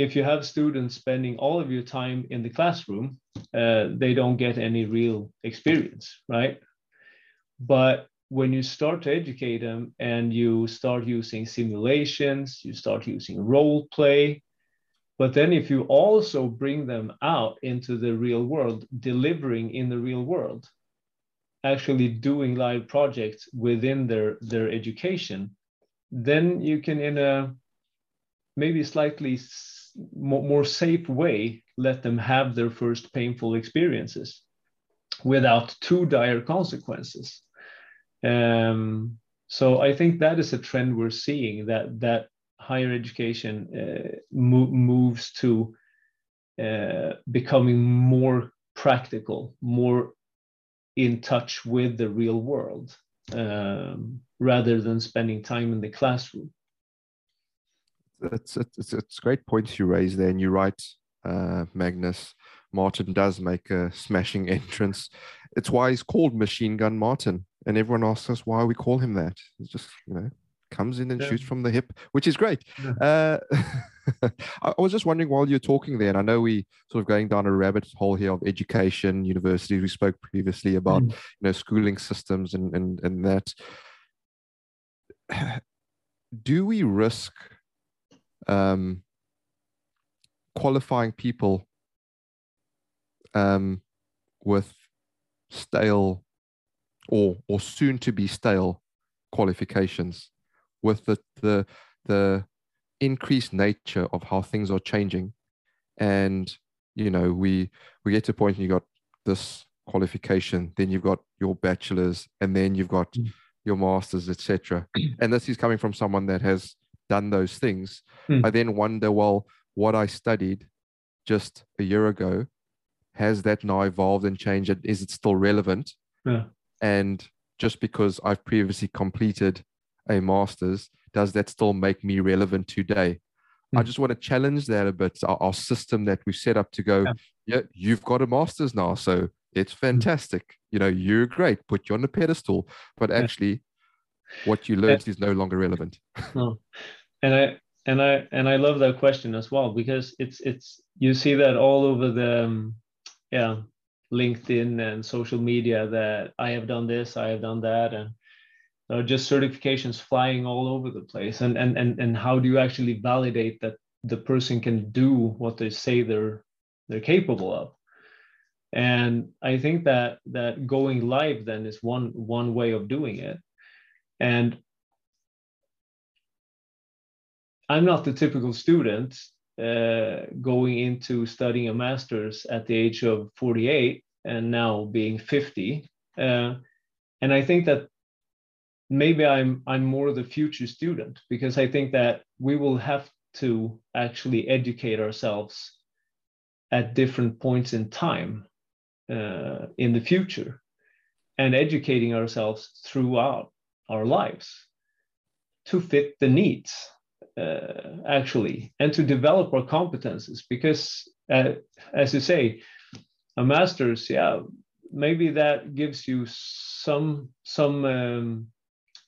if you have students spending all of your time in the classroom, uh, they don't get any real experience, right? But when you start to educate them and you start using simulations, you start using role play, but then if you also bring them out into the real world, delivering in the real world, actually doing live projects within their, their education, then you can in a maybe slightly more, more safe way let them have their first painful experiences without too dire consequences. Um, so I think that is a trend we're seeing that that higher education uh, mo moves to uh, becoming more practical, more in touch with the real world, um, rather than spending time in the classroom it's, it's, it's great points you raise there, and you're right, uh, Magnus. Martin does make a smashing (laughs) entrance. It's why he's called Machine Gun Martin, and everyone asks us why we call him that. He just you know comes in and yeah. shoots from the hip, which is great. Yeah. Uh, (laughs) I was just wondering while you're talking there, and I know we sort of going down a rabbit hole here of education, universities. We spoke previously about mm. you know schooling systems and and and that. (sighs) Do we risk um, qualifying people um, with stale or or soon to be stale qualifications with the the the increased nature of how things are changing and you know we we get to a point and you got this qualification then you've got your bachelor's and then you've got mm. your masters etc (clears throat) and this is coming from someone that has done those things, mm. I then wonder, well, what I studied just a year ago, has that now evolved and changed? Is it still relevant? Yeah. And just because I've previously completed a master's, does that still make me relevant today? Mm. I hmm. just want to challenge that a bit. Our, our, system that we set up to go, yeah. yeah, you've got a master's now. So it's hmm. fantastic. Mm. You know, you're great, put you on the pedestal. But actually, what you learned yeah. is no longer relevant. (laughs) no. And I, and I and I love that question as well because it's it's you see that all over the um, yeah LinkedIn and social media that I have done this, I have done that, and just certifications flying all over the place. And and and and how do you actually validate that the person can do what they say they're they're capable of? And I think that that going live then is one one way of doing it. And I'm not the typical student uh, going into studying a master's at the age of 48 and now being 50. Uh, and I think that maybe I'm I'm more the future student because I think that we will have to actually educate ourselves at different points in time uh, in the future and educating ourselves throughout our lives to fit the needs uh, actually and to develop our competences because uh, as you say a master's yeah maybe that gives you some some um,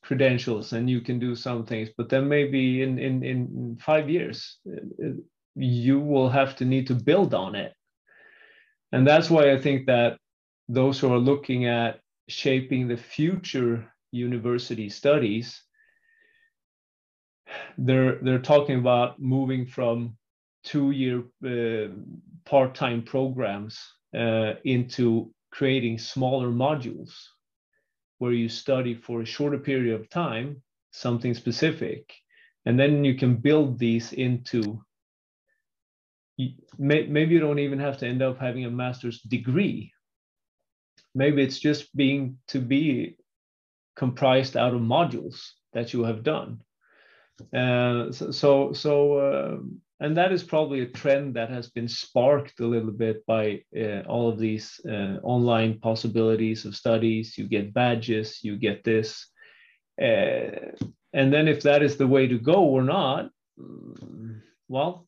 credentials and you can do some things but then maybe in in in five years you will have to need to build on it. And that's why i think that those who are looking at shaping the future university studies they're they're talking about moving from two-year uh, part-time programs uh, into creating smaller modules where you study for a shorter period of time something specific and then you can build these into maybe you don't even have to end up having a master's degree. Maybe it's just being to be comprised out of modules that you have done so so, uh, and that is probably a trend that has been sparked a little bit by uh, all of these uh, online possibilities of studies. You get badges, you get this, uh, and then if that is the way to go or not, mm, well,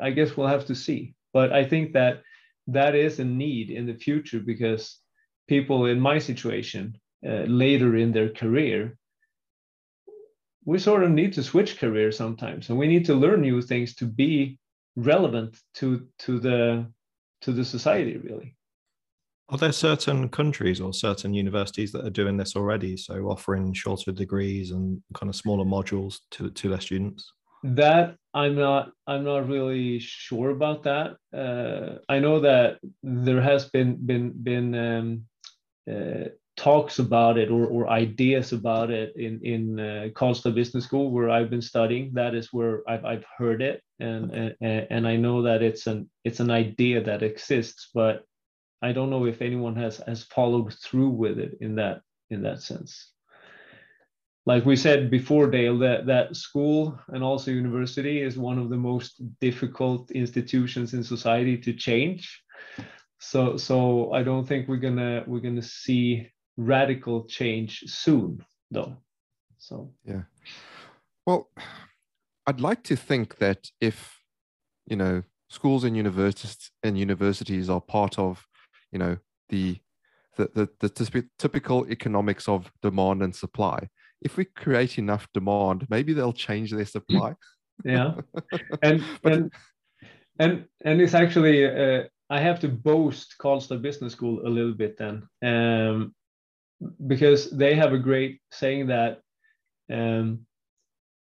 I guess we'll have to see. But I think that that is a need in the future because people in my situation later in their career we sort of need to switch careers sometimes and we need to learn new things to be relevant to to the to the society really. Are there certain countries or certain universities that are doing this already? So offering shorter degrees and kind of smaller modules to to their students? That i'm not i'm not really sure about that. Uh, i know that there has been been been um, uh, talks about it or, or ideas about it in in uh, Karlstad Business School where I've been studying. That is where I've, I've heard it, and, and and I know that it's an it's an idea that exists, but I don't know if anyone has has followed through with it in that in that sense. Like we said before, Dale, that that school and also university is one of the most difficult institutions in society to change. So so I don't think we're gonna we're gonna see radical change soon, though. So yeah. Well, I'd like to think that if you know schools and universities and universities are part of you know the the, the, the typical economics of demand and supply. If we create enough demand, maybe they'll change their supply. (laughs) yeah, and (laughs) but, and and and it's actually uh, I have to boast Karlstad Business School a little bit then. Um, because they have a great saying that um,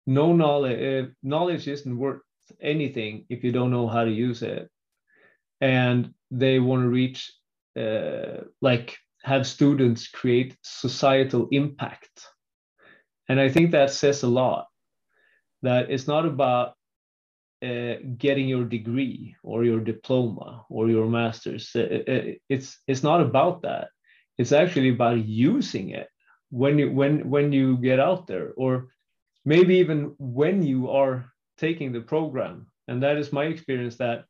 no knowledge uh, knowledge isn't worth anything if you don't know how to use it. And they want to reach uh, like have students create societal impact. And i think that says a lot that it's not about uh, getting your degree or your diploma or your master's. Uh, uh, it's it's not about that it's actually about using it when you when when you get out there or maybe even when you are taking the program and that is my experience that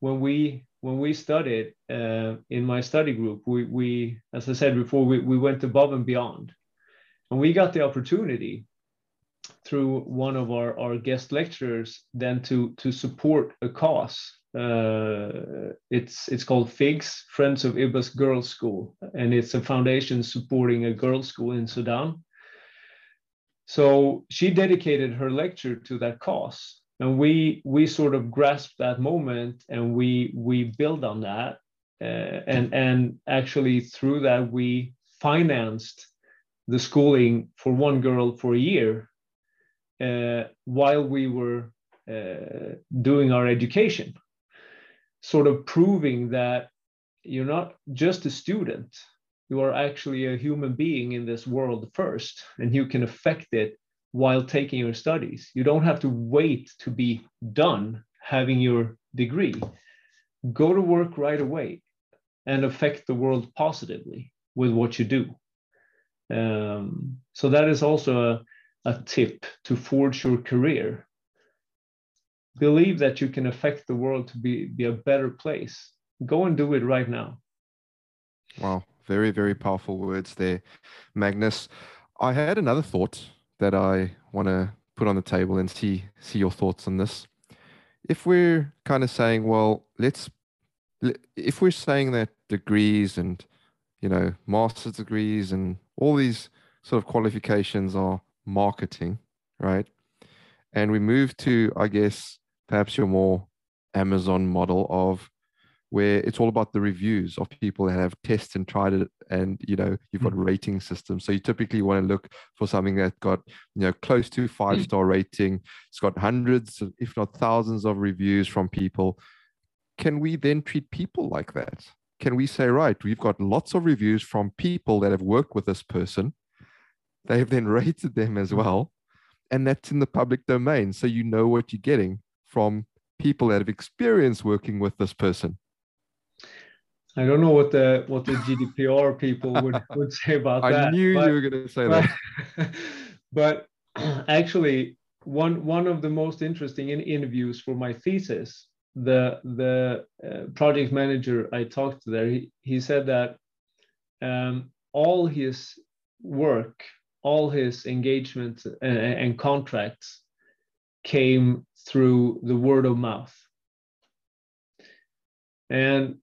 when we when we studied uh, in my study group, we, we, as I said before, we, we went above and beyond. And we got the opportunity through one of our, our guest lecturers then to, to support a cause. Uh, it's, it's called FIGS, Friends of Ibas Girls School, and it's a foundation supporting a girls' school in Sudan. So she dedicated her lecture to that cause and we we sort of grasped that moment and we we build on that uh, and and actually through that we financed the schooling for one girl for a year uh, while we were uh, doing our education sort of proving that you're not just a student you are actually a human being in this world first and you can affect it while taking your studies. You don't have to wait to be done having your degree. Go to work right away and affect the world positively with what you do. Um, so that is also a, a tip to forge your career. Believe that you can affect the world to be, be a better place. Go and do it right now. Wow, very, very powerful words there, Magnus. I had another thought that I want to put on the table and see see your thoughts on this. If we're kind of saying, well, let's if we're saying that degrees and you know master's degrees and all these sort of qualifications are marketing, right? And we move to, I guess, perhaps your more Amazon model of where it's all about the reviews of people that have tested and tried it and you know you've got mm. rating systems. So you typically want to look for something that's got you know close to five mm. star rating. It's got hundreds if not thousands of reviews from people. Can we then treat people like that? Can we say right we've got lots of reviews from people that have worked with this person. They've then (laughs) rated them as well and that's in the public domain so you know what you're getting from people that have experience working with this person I don't know what the what the GDPR people would, (laughs) would say about I that. I knew but, you were going to say but, that. (laughs) but (clears throat) actually, one one of the most interesting in interviews for my thesis, the the uh, project manager I talked to there, he, he said that um, all his work, all his engagements and, and contracts came through the word of mouth. And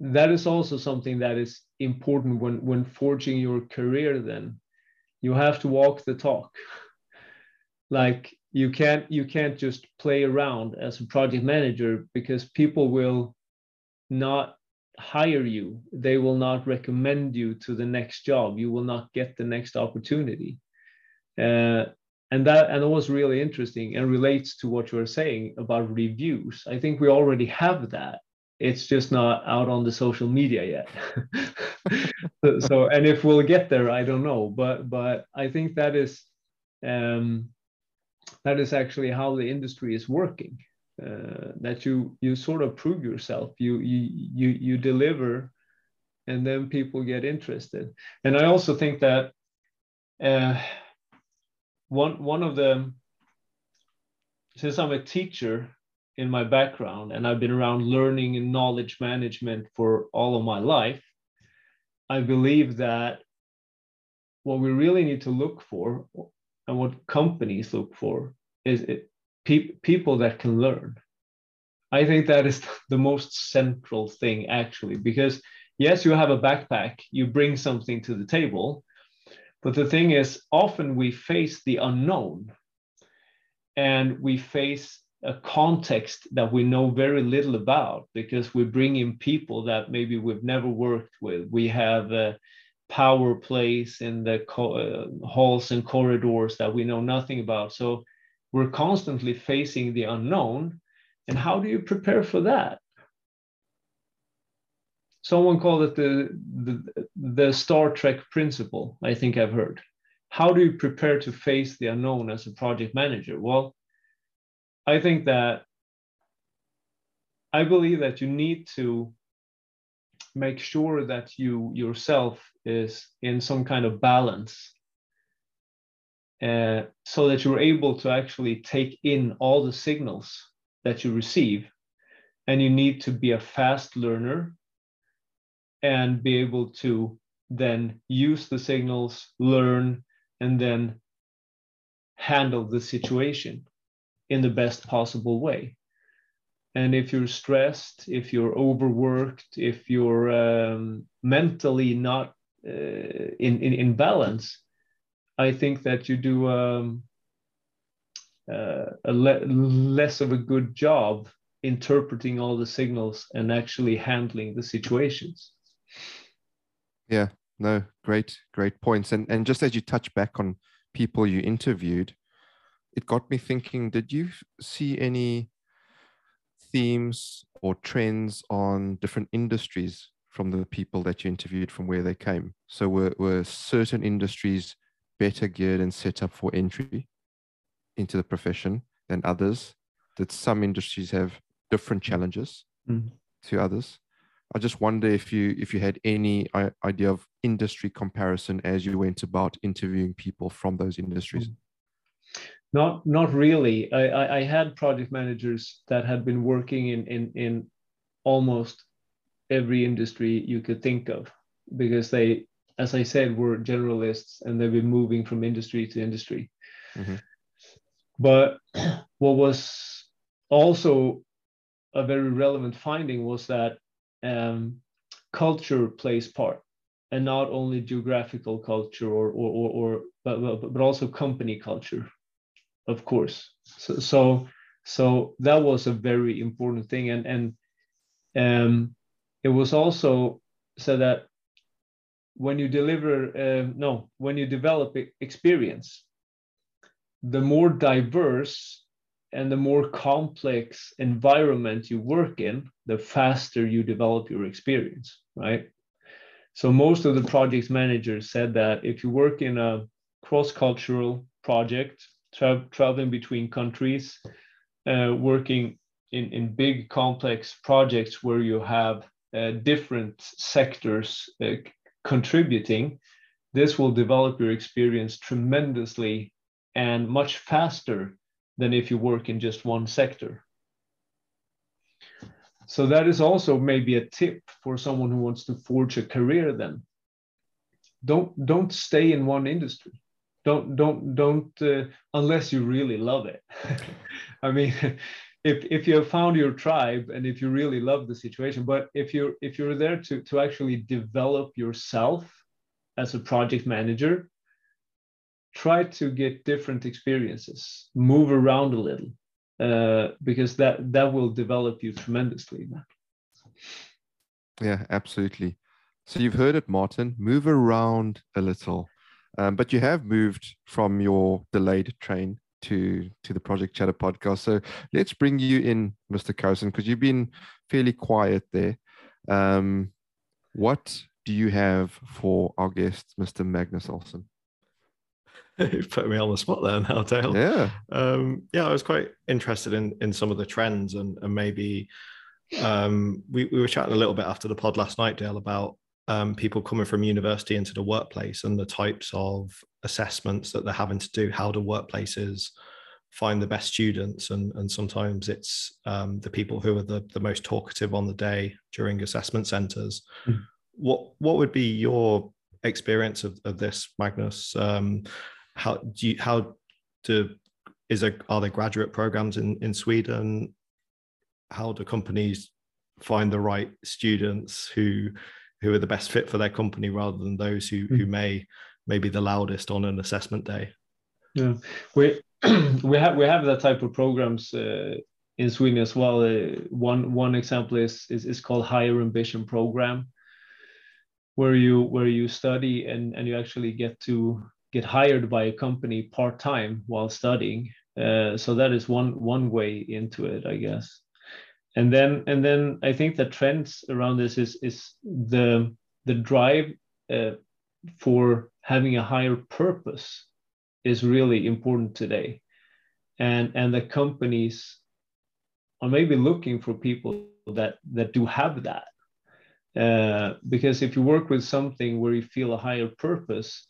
that is also something that is important when when forging your career then. You have to walk the talk. (laughs) Like you can't you can't just play around as a project manager because people will not hire you. They will not recommend you to the next job. You will not get the next opportunity. Uh, and that and that was really interesting and relates to what you were saying about reviews. I think we already have that. It's just not out on the social media yet. So, (laughs) so, and if we'll get there i don't know. But but i think that is um that is actually how the industry is working uh, that you you sort of prove yourself. You you you you deliver and then people get interested. And i also think that uh, one one of the since i'm a teacher in my background and I've been around learning and knowledge management for all of my life, I believe that what we really need to look for and what companies look for is it, pe- people that can learn. I think that is (laughs) the most central thing, actually, because yes, you have a backpack, you bring something to the table, but the thing is, often we face the unknown and we face a context that we know very little about because we bring in people that maybe we've never worked with. We have a power plays in the uh, halls and corridors that we know nothing about. So we're constantly facing the unknown. And how do you prepare for that? Someone called it the, the, the Star Trek principle, I think I've heard. How do you prepare to face the unknown as a project manager? Well, I think that I believe that you need to make sure that you yourself is in some kind of balance uh, so that you're able to actually take in all the signals that you receive and you need to be a fast learner and be able to then use the signals, learn, and then handle the situation in the best possible way. And if you're stressed, if you're overworked, if you're um, mentally not uh, in, in, in balance, I think that you do um, uh, a le- less of a good job interpreting all the signals and actually handling the situations. Yeah, no, great, great points. And and just as you touch back on people you interviewed, it got me thinking, did you see any themes or trends on different industries from the people that you interviewed from where they came? So were, were certain industries better geared and set up for entry into the profession than others? Did some industries have different challenges mm. to others? I just wonder if you if you had any idea of industry comparison as you went about interviewing people from those industries. Mm. Not not really. I, I had project managers that had been working in in in almost every industry you could think of because they, as I said, were generalists and they've been moving from industry to industry. Mm-hmm. But (clears throat) what was also a very relevant finding was that um, culture plays part and not only geographical culture or or or, or but, but also company culture of course. So so so that was a very important thing and and um it was also said that when you deliver uh, no when you develop experience the more diverse and the more complex environment you work in, the faster you develop your experience, right? So most of the project managers said that if you work in a cross-cultural project, tra- traveling between countries, uh, working in, in big complex projects where you have uh, different sectors uh, contributing, this will develop your experience tremendously and much faster than if you work in just one sector. So that is also maybe a tip for someone who wants to forge a career then. Don't don't stay in one industry. Don't don't don't uh, unless you really love it. (laughs) I mean (laughs) if if you have found your tribe and if you really love the situation but if you're if you're there to to actually develop yourself as a project manager try to get different experiences, move around a little, uh, because that that will develop you tremendously. Yeah, absolutely. So you've heard it, Martin. Move around a little, um, but you have moved from your delayed train to to the Project Chatter podcast. So let's bring you in, Mr. Carson, because you've been fairly quiet there. Um, what do you have for our guest, Mr. Magnus Olsen? (laughs) put me on the spot there now, Dale. Yeah. Um, yeah, I was quite interested in in some of the trends and, and maybe um, we, we were chatting a little bit after the pod last night, Dale, about um, people coming from university into the workplace and the types of assessments that they're having to do, how do workplaces find the best students and, and sometimes it's um, the people who are the, the most talkative on the day during assessment centers. Mm. What what would be your experience of, of this, Magnus? Um, how do you how do is there are there graduate programs in in Sweden? How do companies find the right students who who are the best fit for their company rather than those who mm. who may may be the loudest on an assessment day? Yeah, we (clears throat) we have we have that type of programs uh, in Sweden as well. Uh, one one example is, is is called Higher Ambition Program, where you where you study and and you actually get to get hired by a company part time while studying. Uh, so that is one one way into it, I guess. And then and then I think the trends around this is is the the drive uh, for having a higher purpose is really important today, and and the companies are maybe looking for people that that do have that. Uh, because if you work with something where you feel a higher purpose,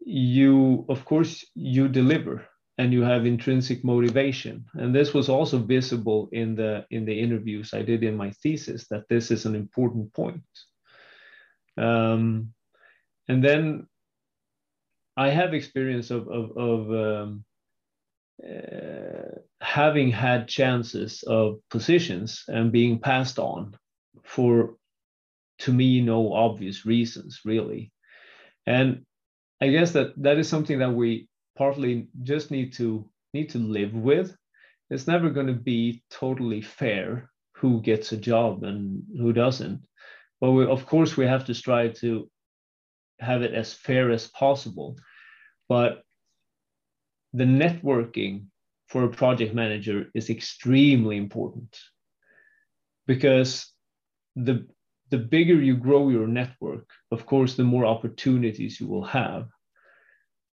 you of course you deliver and you have intrinsic motivation. And this was also visible in the in the interviews i did in my thesis that this is an important point. Um, and then i have experience of of, of um, uh, having had chances of positions and being passed on for to me no obvious reasons really. And i guess that that is something that we partly just need to need to live with. It's never going to be totally fair who gets a job and who doesn't. But we, of course we have to strive to have it as fair as possible. But the networking for a project manager is extremely important. Because the the bigger you grow your network of course the more opportunities you will have.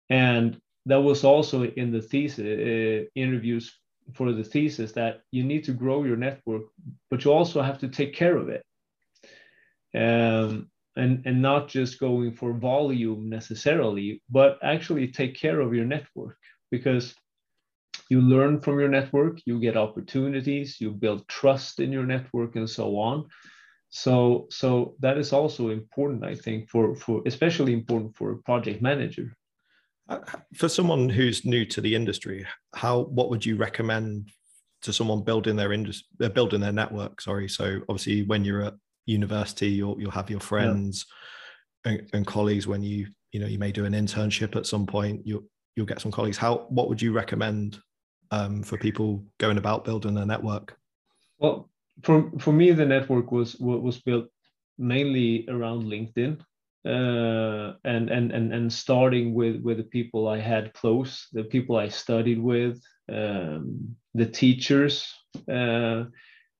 And that was also in the thesis uh, interviews for the thesis that you need to grow your network but you also have to take care of it. Um, and and not just going for volume necessarily but actually take care of your network because you learn from your network you get opportunities you build trust in your network and so on so so that is also important i think for for especially important for a project manager uh, for someone who's new to the industry how what would you recommend to someone building their industry uh, building their network sorry so obviously when you're at university you'll, you'll have your friends yeah. and, and colleagues when you you know you may do an internship at some point you'll you'll get some colleagues how what would you recommend um, for people going about building their network? Well, for for me, the network was was built mainly around LinkedIn, uh, and and and and starting with with the people I had close, the people I studied with, um, the teachers, uh,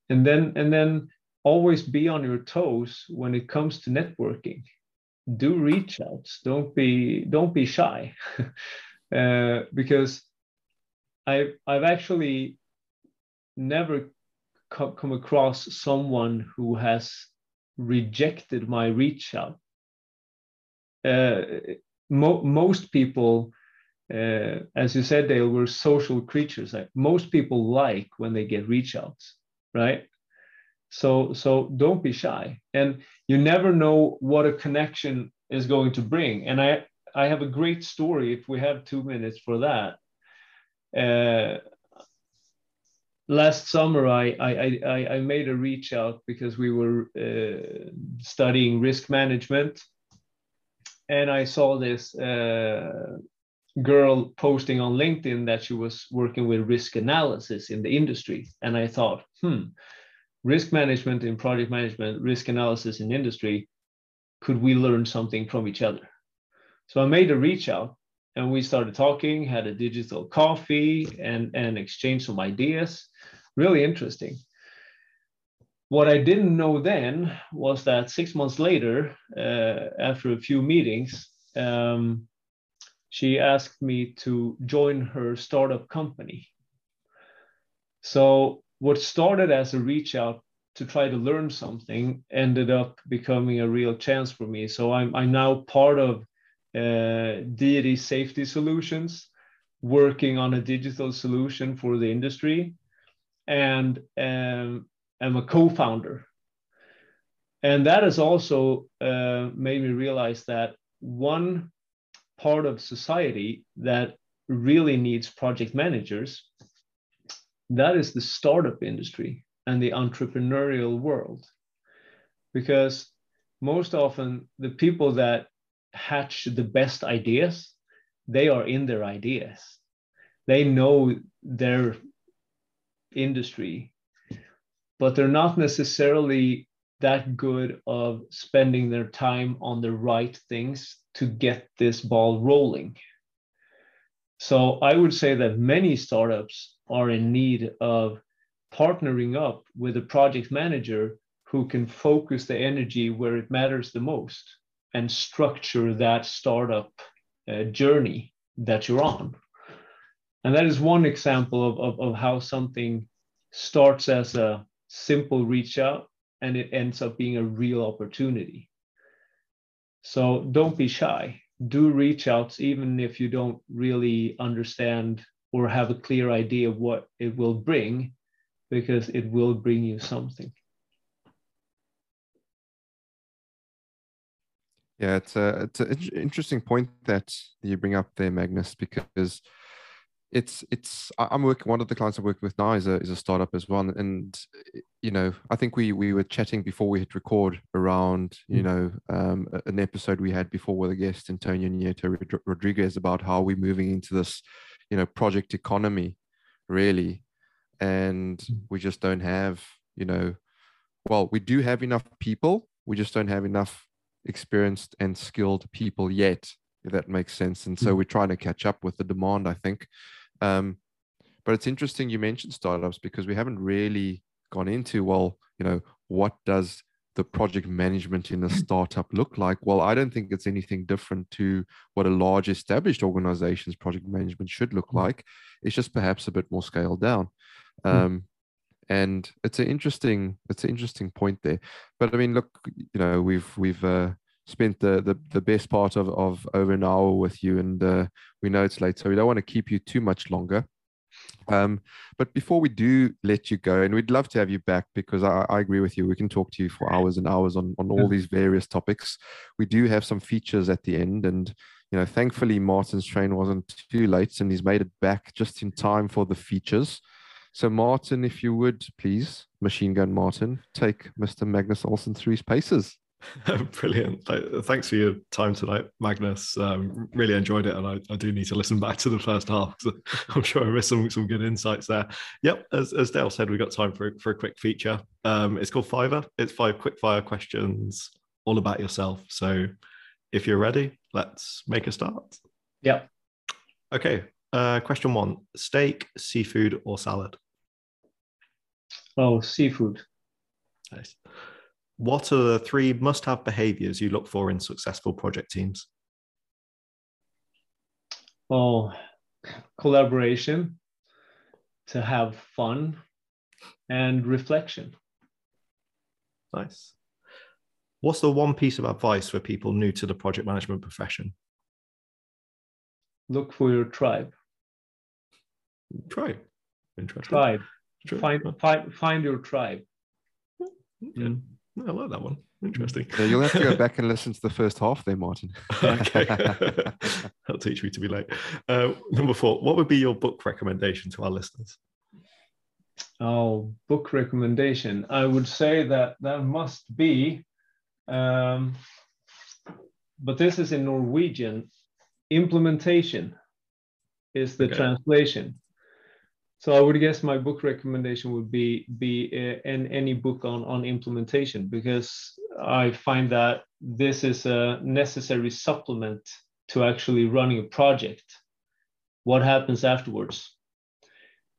and then and then always be on your toes when it comes to networking. Do reach outs. Don't be don't be shy, (laughs) uh, because I, I've actually never co- come across someone who has rejected my reach out. Uh, mo- most people, uh, as you said, Dale, were social creatures. Like most people like when they get reach outs, right? So, so don't be shy, and you never know what a connection is going to bring. And I, I have a great story. If we have two minutes for that, uh, last summer I, I, I, I, made a reach out because we were uh, studying risk management and I saw this uh, girl posting on LinkedIn that she was working with risk analysis in the industry. And I thought, hmm, risk management in project management, risk analysis in industry, could we learn something from each other? So I made a reach out and we started talking, had a digital coffee, and and exchanged some ideas. Really interesting. What I didn't know then was that six months later, uh, after a few meetings, um, she asked me to join her startup company. So what started as a reach out to try to learn something ended up becoming a real chance for me. So I'm I'm now part of uh, deity safety solutions, working on a digital solution for the industry, and um, I'm a co-founder. And that has also uh, made me realize that one part of society that really needs project managers, that is the startup industry and the entrepreneurial world. Because most often the people that hatch the best ideas, they are in their ideas. They know their industry, but they're not necessarily that good of spending their time on the right things to get this ball rolling. So I would say that many startups are in need of partnering up with a project manager who can focus the energy where it matters the most and structure that startup uh, journey that you're on. And that is one example of, of, of how something starts as a simple reach out and it ends up being a real opportunity. So don't be shy. Do reach outs, even if you don't really understand or have a clear idea of what it will bring because it will bring you something Yeah, it's a it's an interesting point that you bring up there, Magnus, because it's it's I'm working one of the clients I'm working with now is a is a startup as well, and you know I think we we were chatting before we hit record around you mm. know um, an episode we had before with a guest Antonio Nieto Rodriguez about how we're moving into this you know project economy really, and mm. we just don't have you know well we do have enough people we just don't have enough experienced and skilled people yet if that makes sense and so mm. we're trying to catch up with the demand i think um, but it's interesting you mentioned startups because we haven't really gone into well you know what does the project management in a startup look like well i don't think it's anything different to what a large established organization's project management should look mm. like it's just perhaps a bit more scaled down mm. um, and it's an interesting it's an interesting point there. But i mean look you know we've we've uh, spent the, the the best part of of over an hour with you and uh, we know it's late so we don't want to keep you too much longer. Um, but before we do let you go and we'd love to have you back because I, I agree with you we can talk to you for hours and hours on on all yeah. these various topics. We do have some features at the end and you know thankfully martin's train wasn't too late and he's made it back just in time for the features so, Martin, if you would please, Machine Gun Martin, take Mr. Magnus Olsen through his paces. (laughs) Brilliant. Thanks for your time tonight, Magnus. Um, really enjoyed it. And I, I, do need to listen back to the first half because (laughs) I'm sure I missed some, some good insights there. Yep. As, as Dale said, we've got time for, for a quick feature. Um, it's called Fiverr. It's five quick fire questions all about yourself. So if you're ready, let's make a start. Yep. Okay. Uh, question one steak, seafood, or salad? Oh, seafood. Nice. What are the three must have behaviors you look for in successful project teams? Oh, collaboration, to have fun, and reflection. Nice. What's the one piece of advice for people new to the project management profession? Look for your tribe. Tribe. Interesting. Tribe. Find, find, find your tribe. Yeah. Mm. I love that one. Interesting. Yeah, you'll have to go back and listen to the first half there, Martin. (laughs) okay. (laughs) That'll teach me to be late. Uh, number four, what would be your book recommendation to our listeners? Oh, book recommendation. I would say that that must be, um, but this is in Norwegian. Implementation is the okay. translation. So I would guess my book recommendation would be be uh, in any book on on implementation because I find that this is a necessary supplement to actually running a project. What happens afterwards?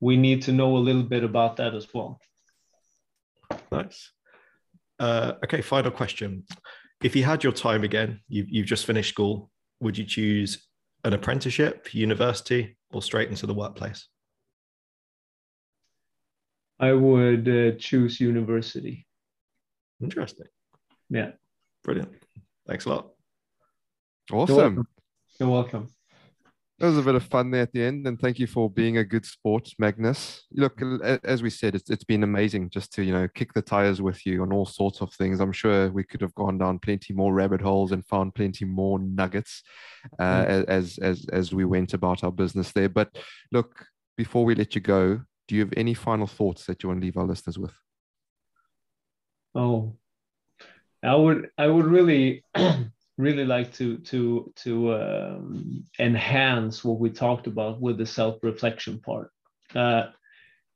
We need to know a little bit about that as well. Nice. Uh, okay, final question. If you had your time again, you've, you've just finished school, would you choose an apprenticeship, university, or straight into the workplace? I would uh, choose university. Interesting. Yeah. Brilliant. Thanks a lot. Awesome. You're welcome. You're welcome. That was a bit of fun there at the end, and thank you for being a good sport, Magnus. Look, as we said, it's, it's been amazing just to you know kick the tires with you on all sorts of things. I'm sure we could have gone down plenty more rabbit holes and found plenty more nuggets uh, mm. as as as we went about our business there. But look, before we let you go, do you have any final thoughts that you want to leave our listeners with? Oh, I would I would really (clears throat) really like to to to um, enhance what we talked about with the self reflection part. Uh,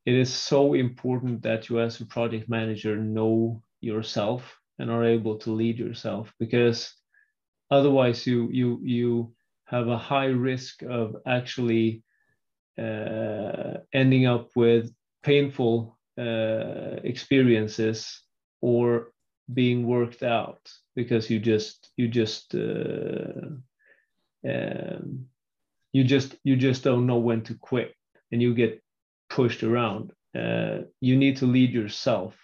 it is so important that you as a project manager know yourself and are able to lead yourself because otherwise you you you have a high risk of actually ending up with painful uh, experiences or being worked out because you just you just uh, um, you just you just don't know when to quit and you get pushed around. Uh, you need to lead yourself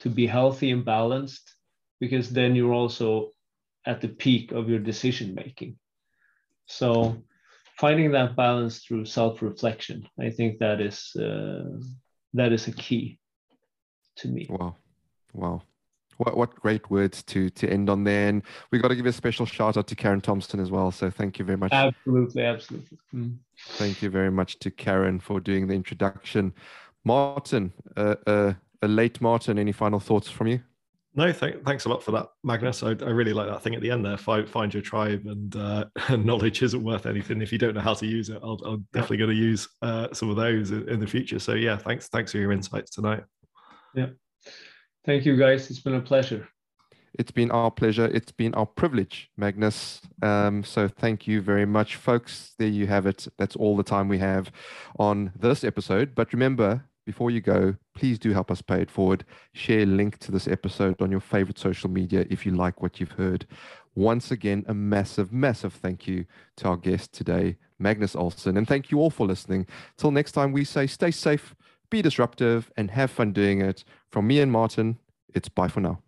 to be healthy and balanced because then you're also at the peak of your decision making. So finding that balance through self-reflection i think that is uh, that is a key to me. Wow. Wow. What, what great words to to end on there. And we got to give a special shout out to karen thompson as well. So thank you very much. Absolutely absolutely. Mm. thank you very much to karen for doing the introduction. Martin uh, uh, a late martin any final thoughts from you no, th- thanks a lot for that, Magnus. I, I, really like that thing at the end there. Find, find your tribe, and uh, (laughs) knowledge isn't worth anything if you don't know how to use it. I'll, I'm definitely going to use uh, some of those in, in, the future. So yeah, thanks, thanks for your insights tonight. Yeah, thank you, guys. It's been a pleasure. It's been our pleasure. It's been our privilege, Magnus. Um, so thank you very much, folks. There you have it. That's all the time we have on this episode. But remember, before you go, please do help us pay it forward. Share a link to this episode on your favorite social media if you like what you've heard. Once again, a massive, massive thank you to our guest today, Magnus Olsen. And thank you all for listening. Till next time, we say stay safe, be disruptive, and have fun doing it. From me and Martin, it's bye for now.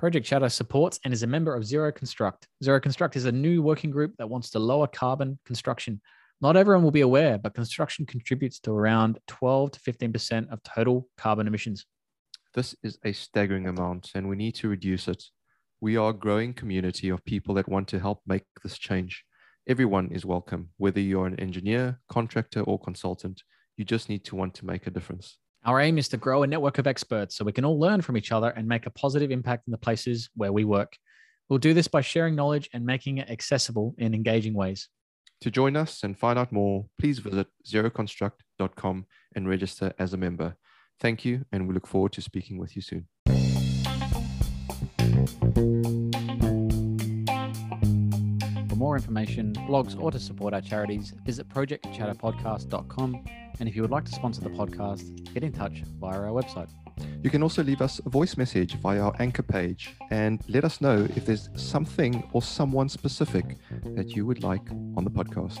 Project Chatter supports and is a member of Zero Construct. Zero Construct is a new working group that wants to lower carbon construction. Not everyone will be aware, but construction contributes to around 12 to 15% of total carbon emissions. This is a staggering amount, and we need to reduce it. We are a growing community of people that want to help make this change. Everyone is welcome, whether you're an engineer, contractor, or consultant. You just need to want to make a difference. Our aim is to grow a network of experts so we can all learn from each other and make a positive impact in the places where we work. We'll do this by sharing knowledge and making it accessible in engaging ways. To join us and find out more, please visit zeroconstruct.com and register as a member. Thank you, and we look forward to speaking with you soon. More information, blogs, or to support our charities, visit projectchatterpodcast.com and if you would like to sponsor the podcast, get in touch via our website. You can also leave us a voice message via our anchor page and let us know if there's something or someone specific that you would like on the podcast.